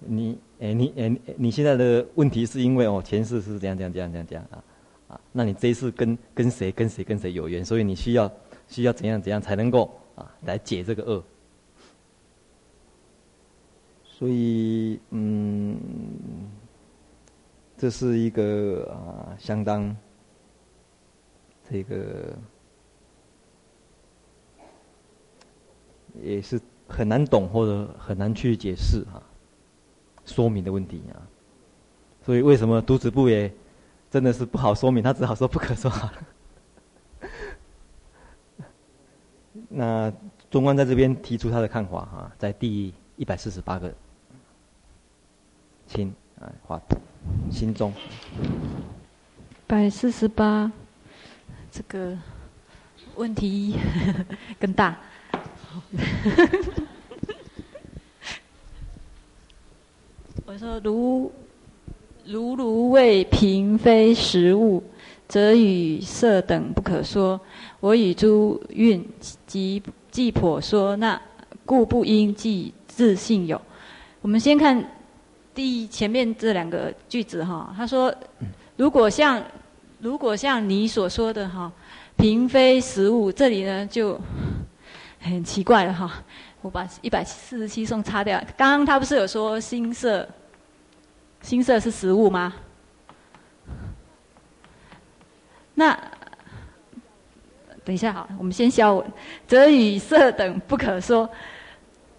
你诶你诶你现在的问题是因为哦前世是这样这样这样这样这样啊。啊，那你这一次跟跟谁跟谁跟谁有缘，所以你需要需要怎样怎样才能够啊来解这个恶？所以嗯，这是一个啊相当这个也是很难懂或者很难去解释啊说明的问题啊。所以为什么读子部也？真的是不好说明，他只好说不可说好了。<laughs> 那中观在这边提出他的看法啊，在第一百四十八个，请啊画心中。百四十八，这个问题 <laughs> 更大。<laughs> 我说如。如如谓瓶非实物，则与色等不可说。我与诸蕴即既婆说，那故不应即自性有。我们先看第前面这两个句子哈，他说：如果像如果像你所说的哈，瓶非实物，这里呢就很奇怪了哈。我把一百四十七送擦掉，刚刚他不是有说心色？心色是实物吗？那等一下好，我们先消文。则与色等不可说。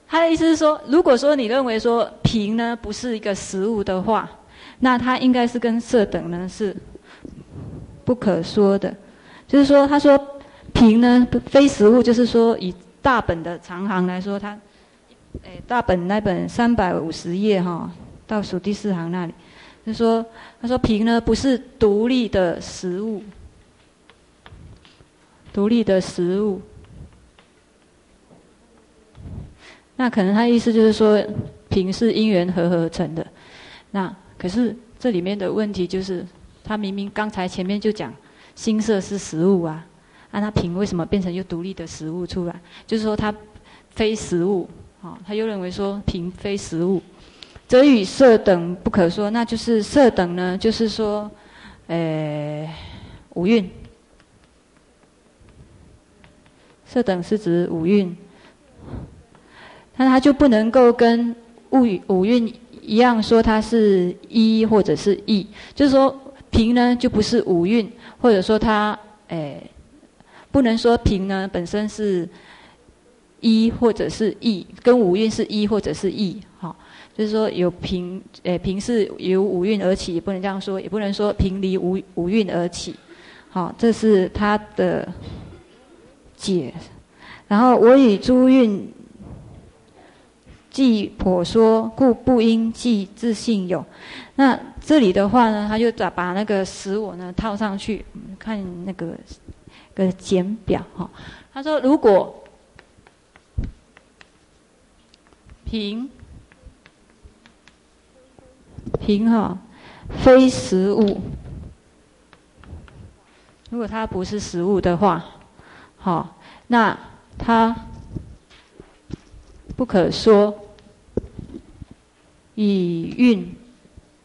他的意思是说，如果说你认为说平呢不是一个实物的话，那它应该是跟色等呢是不可说的。就是说，他说平呢非实物，就是说以大本的长行来说，它，哎，大本那本三百五十页哈。倒数第四行那里，就说他说平呢不是独立的实物，独立的实物。那可能他意思就是说瓶是因缘和合成的。那可是这里面的问题就是，他明明刚才前面就讲心色是实物啊，啊那瓶为什么变成又独立的实物出来？就是说它非实物，啊，他又认为说瓶非实物。则与色等不可说，那就是色等呢，就是说，诶，五蕴。色等是指五蕴，那它就不能够跟物五蕴一样说它是一或者是异，就是说平呢就不是五蕴，或者说它诶，不能说平呢本身是一或者是异，跟五蕴是一或者是异，好。就是说有平，诶，平是由五蕴而起，也不能这样说，也不能说平离五五蕴而起，好，这是他的解。然后我与诸蕴既剖说，故不应即自性有。那这里的话呢，他就把把那个实我呢套上去，看那个个简表哈。他说如果平平哈，非实物。如果它不是实物的话，好，那它不可说与蕴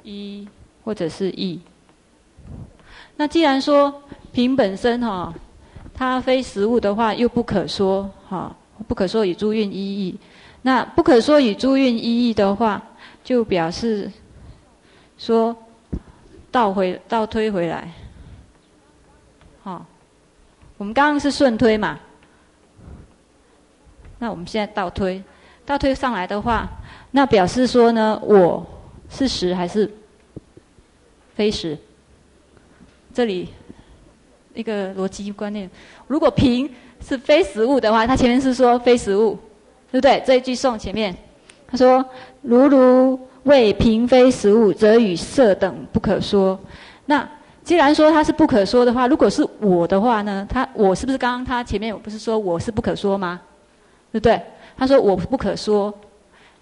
一或者是异。那既然说瓶本身哈，它非实物的话，又不可说哈，不可说与诸运一意。那不可说与诸运一意的话，就表示。说倒回倒推回来，好、哦，我们刚刚是顺推嘛，那我们现在倒推，倒推上来的话，那表示说呢，我是实还是非实？这里一个逻辑观念，如果瓶是非实物的话，他前面是说非实物，对不对？这一句颂前面他说如如。谓平非实物，则与色等不可说。那既然说它是不可说的话，如果是我的话呢？他我是不是刚刚他前面我不是说我是不可说吗？对不对？他说我不可说，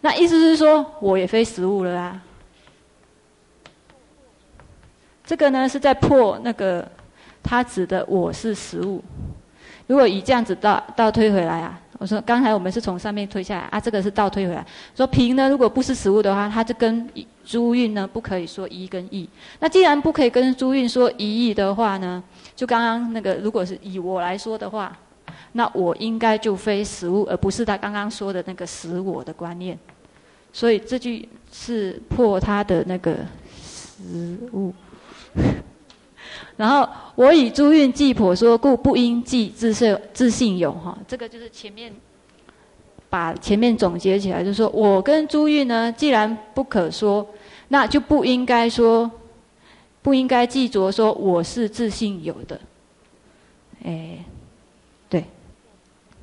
那意思是说我也非实物了啊。这个呢是在破那个他指的我是实物。如果以这样子倒倒推回来啊，我说刚才我们是从上面推下来啊，这个是倒推回来。说平呢，如果不是实物的话，它就跟诸蕴呢不可以说一跟异。那既然不可以跟诸蕴说一异的话呢，就刚刚那个，如果是以我来说的话，那我应该就非实物，而不是他刚刚说的那个实我的观念。所以这句是破他的那个实物。<laughs> 然后我以诸蕴计婆说，故不应计自性自性有哈。这个就是前面把前面总结起来，就是说我跟诸蕴呢，既然不可说，那就不应该说，不应该记着说我是自性有的。哎，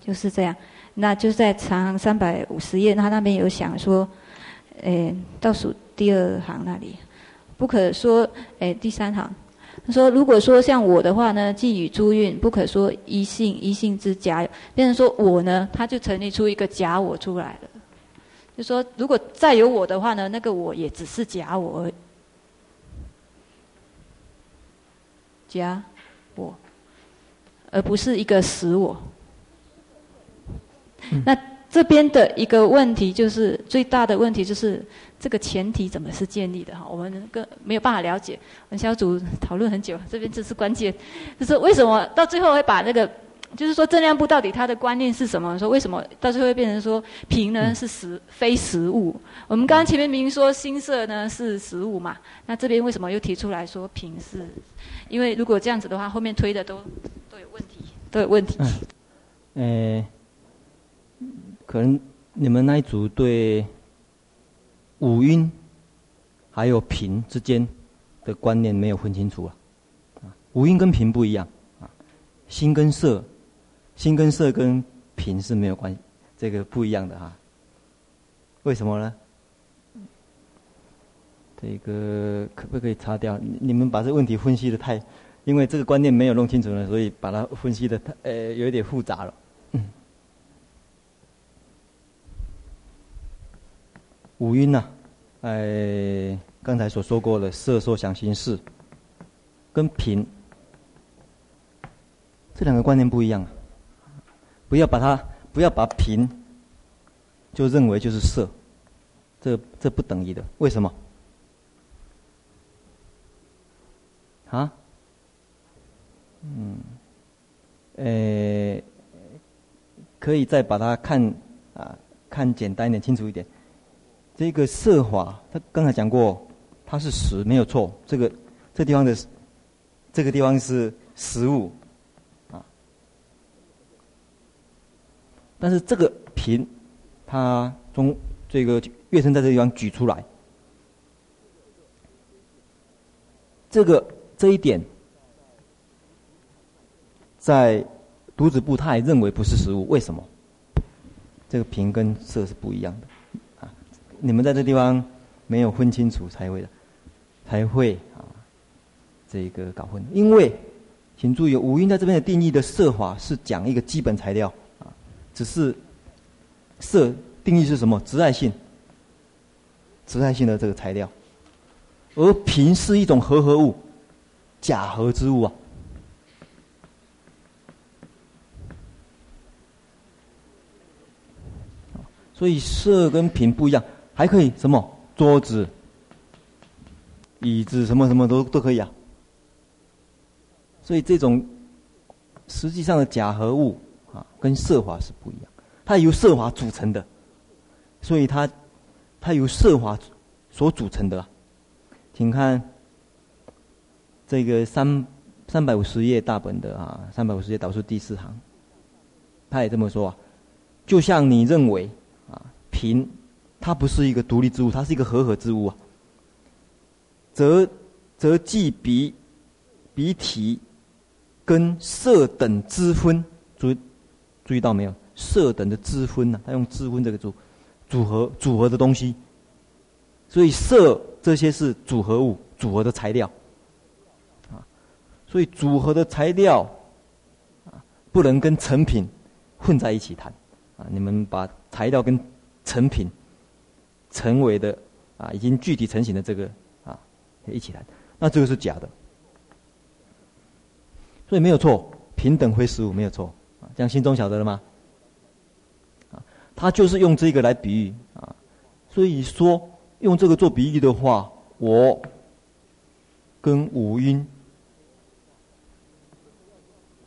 就是这样。那就在长三百五十页，他那边有想说，哎，倒数第二行那里，不可说，哎，第三行。他说：“如果说像我的话呢，寄与诸运不可说一性，一性之假有，变成说我呢，他就成立出一个假我出来了。就说如果再有我的话呢，那个我也只是假我而已，假我，而不是一个实我。嗯、那这边的一个问题就是最大的问题就是。”这个前提怎么是建立的哈？我们更没有办法了解。我们小组讨论很久，这边这是关键，就是为什么到最后会把那个，就是说正量部到底它的观念是什么？说为什么到最后会变成说平呢是实非实物？我们刚刚前面明明说新色呢是实物嘛，那这边为什么又提出来说平是？因为如果这样子的话，后面推的都都有问题，都有问题。嗯，呃，可能你们那一组对。五音还有平之间的观念没有分清楚啊，五音跟平不一样啊，心跟色，心跟色跟平是没有关系，这个不一样的哈、为什么呢？这个可不可以擦掉？你们把这个问题分析的太，因为这个观念没有弄清楚呢，所以把它分析的太呃有点复杂了。五蕴呐，哎，刚才所说过的色、受、想、行、识，跟平这两个观念不一样啊。不要把它，不要把平就认为就是色，这这不等于的。为什么？啊？嗯，哎，可以再把它看啊，看简单一点，清楚一点。这个色法，他刚才讲过，它是实，没有错。这个这地方的这个地方是实物，啊。但是这个平，它从这个月称在这个地方举出来，这个这一点，在独子部他也认为不是实物。为什么？这个平跟色是不一样的。你们在这地方没有分清楚，才会的，才会啊，这个搞混。因为，请注意，五蕴在这边的定义的色法是讲一个基本材料啊，只是色定义是什么？执爱性，执爱性的这个材料，而平是一种和合物，假合之物啊。所以色跟平不一样。还可以什么桌子、椅子什么什么都都可以啊。所以这种实际上的假合物啊，跟色法是不一样。它由色法组成的，所以它它由色法所组成的。请看这个三三百五十页大本的啊，三百五十页导数第四行，他也这么说。就像你认为啊，平。它不是一个独立之物，它是一个和合之物啊。则则即彼彼体跟色等之分，注注意到没有？色等的之分呢、啊？他用之分这个组组合组合的东西，所以色这些是组合物、组合的材料，啊，所以组合的材料啊，不能跟成品混在一起谈，啊，你们把材料跟成品成为的啊，已经具体成型的这个啊，一起来，那这个是假的，所以没有错，平等非十五没有错，啊，这样心中晓得了吗？他就是用这个来比喻啊，所以说。用这个做比喻的话，我跟五音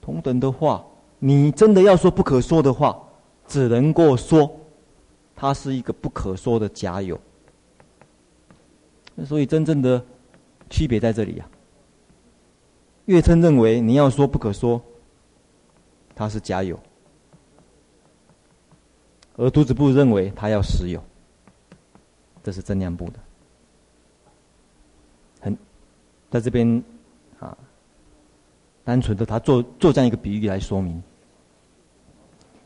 同等的话，你真的要说不可说的话，只能够说它是一个不可说的假有。所以真正的区别在这里呀、啊。月称认为你要说不可说，它是假有；而独子部认为它要实有。这是增量部的，很在这边啊，单纯的他做做这样一个比喻来说明。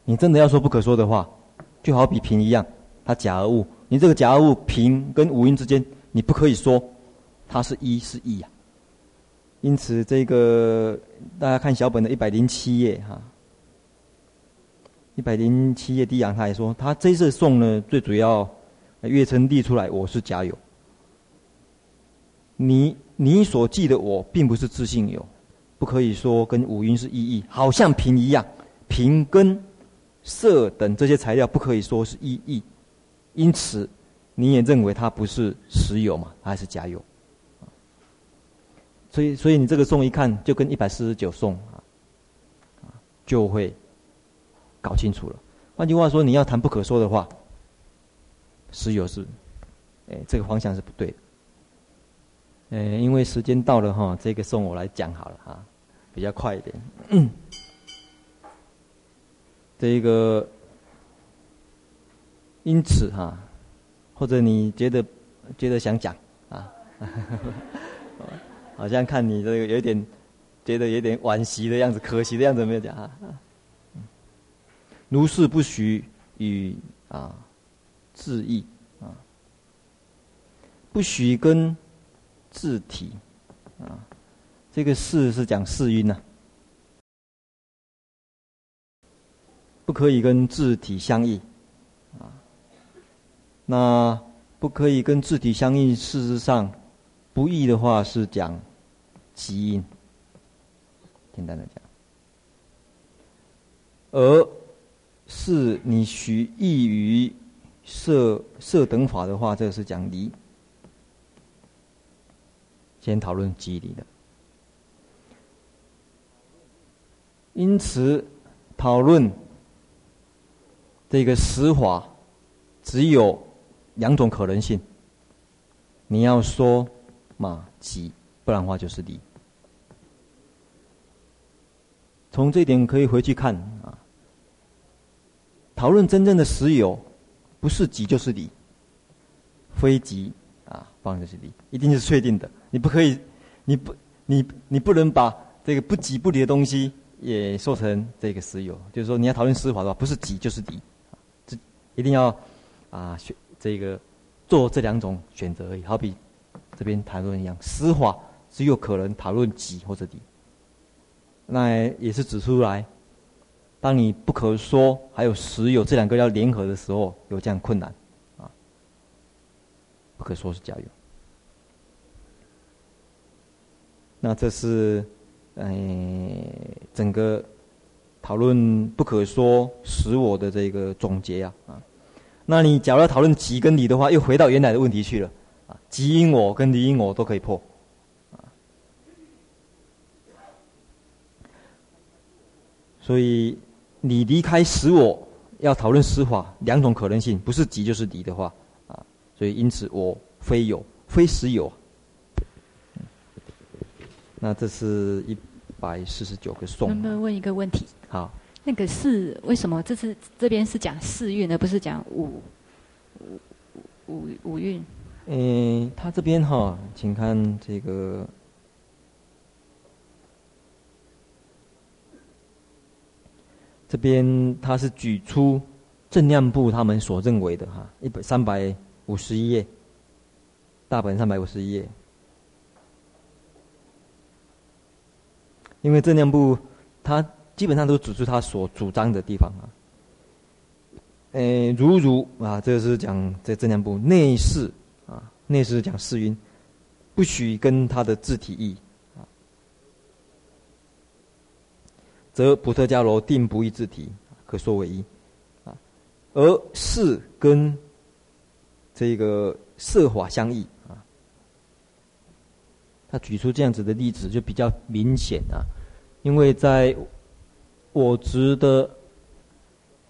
你真的要说不可说的话，就好比平一样，它假而物。你这个假而物平跟五阴之间，你不可以说它是一是异呀。因此，这个大家看小本的一百零七页哈，一百零七页第一行，他也说，他这次送呢，最主要。月称立出来，我是假有。你你所记的我，并不是自性有，不可以说跟五音是一异，好像平一样，平跟色等这些材料不可以说是一异，因此你也认为它不是实有嘛，还是假有。所以所以你这个颂一看，就跟一百四十九颂啊，就会搞清楚了。换句话说，你要谈不可说的话。实有是，哎，这个方向是不对的。哎，因为时间到了哈，这个送我来讲好了哈，比较快一点。嗯、这个，因此哈，或者你觉得觉得想讲啊，<laughs> 好像看你这个有点觉得有点惋惜的样子，可惜的样子没有讲啊。如是不许与啊。字义啊，不许跟字体啊，这个是是讲识蕴呐，不可以跟字体相异啊。那不可以跟字体相异，事实上不异的话是讲基因，简单的讲，而是你许异于。色色等法的话，这是讲离。先讨论机理的，因此讨论这个实法只有两种可能性。你要说嘛即，不然的话就是离。从这点可以回去看啊，讨论真正的实有。不是即就是离，非即啊，放就是离，一定是确定的。你不可以，你不，你你不能把这个不即不离的东西也说成这个实有。就是说，你要讨论实法的话，不是即就是离，一定要啊选这个做这两种选择而已。好比这边谈论一样，实法只有可能讨论己或者离，那也是指出来。当你不可说还有实有这两个要联合的时候，有这样困难，啊，不可说是假有。那这是，哎，整个讨论不可说实我的这个总结呀，啊，那你假如要讨论己跟离的话，又回到原来的问题去了，啊，即因我跟离因我都可以破。所以。你离开实我，要讨论实法，两种可能性，不是即就是离的话，啊，所以因此我非有，非实有。那这是一百四十九个颂。能不能问一个问题？好。那个四为什么？这次这边是讲四运，而不是讲五五五五蕴？嗯，他这边哈，请看这个。这边他是举出正量部他们所认为的哈，一百三百五十一页，大本三百五十一页。因为正量部，他基本上都指出他所主张的地方啊。诶，如如啊，这是讲这正念部内视啊，内视讲四蕴，不许跟他的自体异啊，则普特伽罗定不异自体，可说为一啊。而视跟这个色法相异啊，他举出这样子的例子就比较明显啊，因为在我执的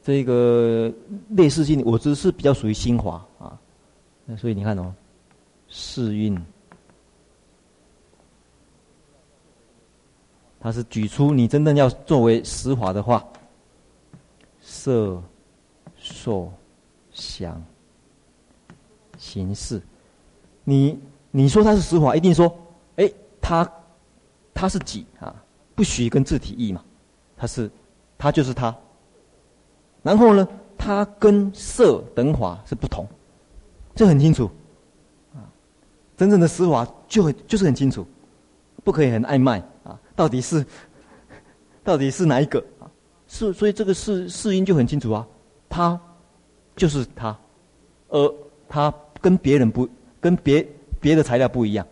这个类似性，我执是比较属于新华啊，那所以你看哦，视蕴，他是举出你真正要作为实法的话，色、受、想。形式，你你说他是实法，一定说，哎，他他是己啊，不许跟字体异嘛，他是，他就是他。然后呢，他跟色等法是不同，这很清楚，啊，真正的实法就很就是很清楚，不可以很暧昧。啊，到底是 <laughs> 到底是哪一个？啊？是，所以这个是视蕴就很清楚啊，他就是他，而他。跟别人不，跟别别的材料不一样，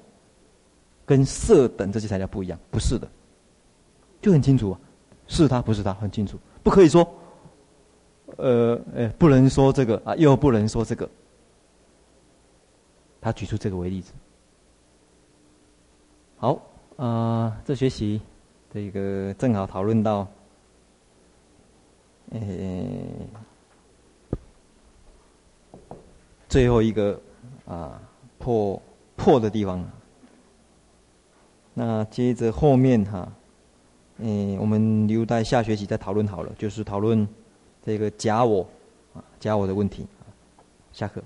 跟色等这些材料不一样，不是的，就很清楚啊，是他不是他，很清楚，不可以说，呃，呃，不能说这个啊，又不能说这个。他举出这个为例子。好啊，这学期这个正好讨论到，呃。最后一个啊破破的地方，那接着后面哈，嗯，我们留待下学期再讨论好了，就是讨论这个假我啊假我的问题，下课。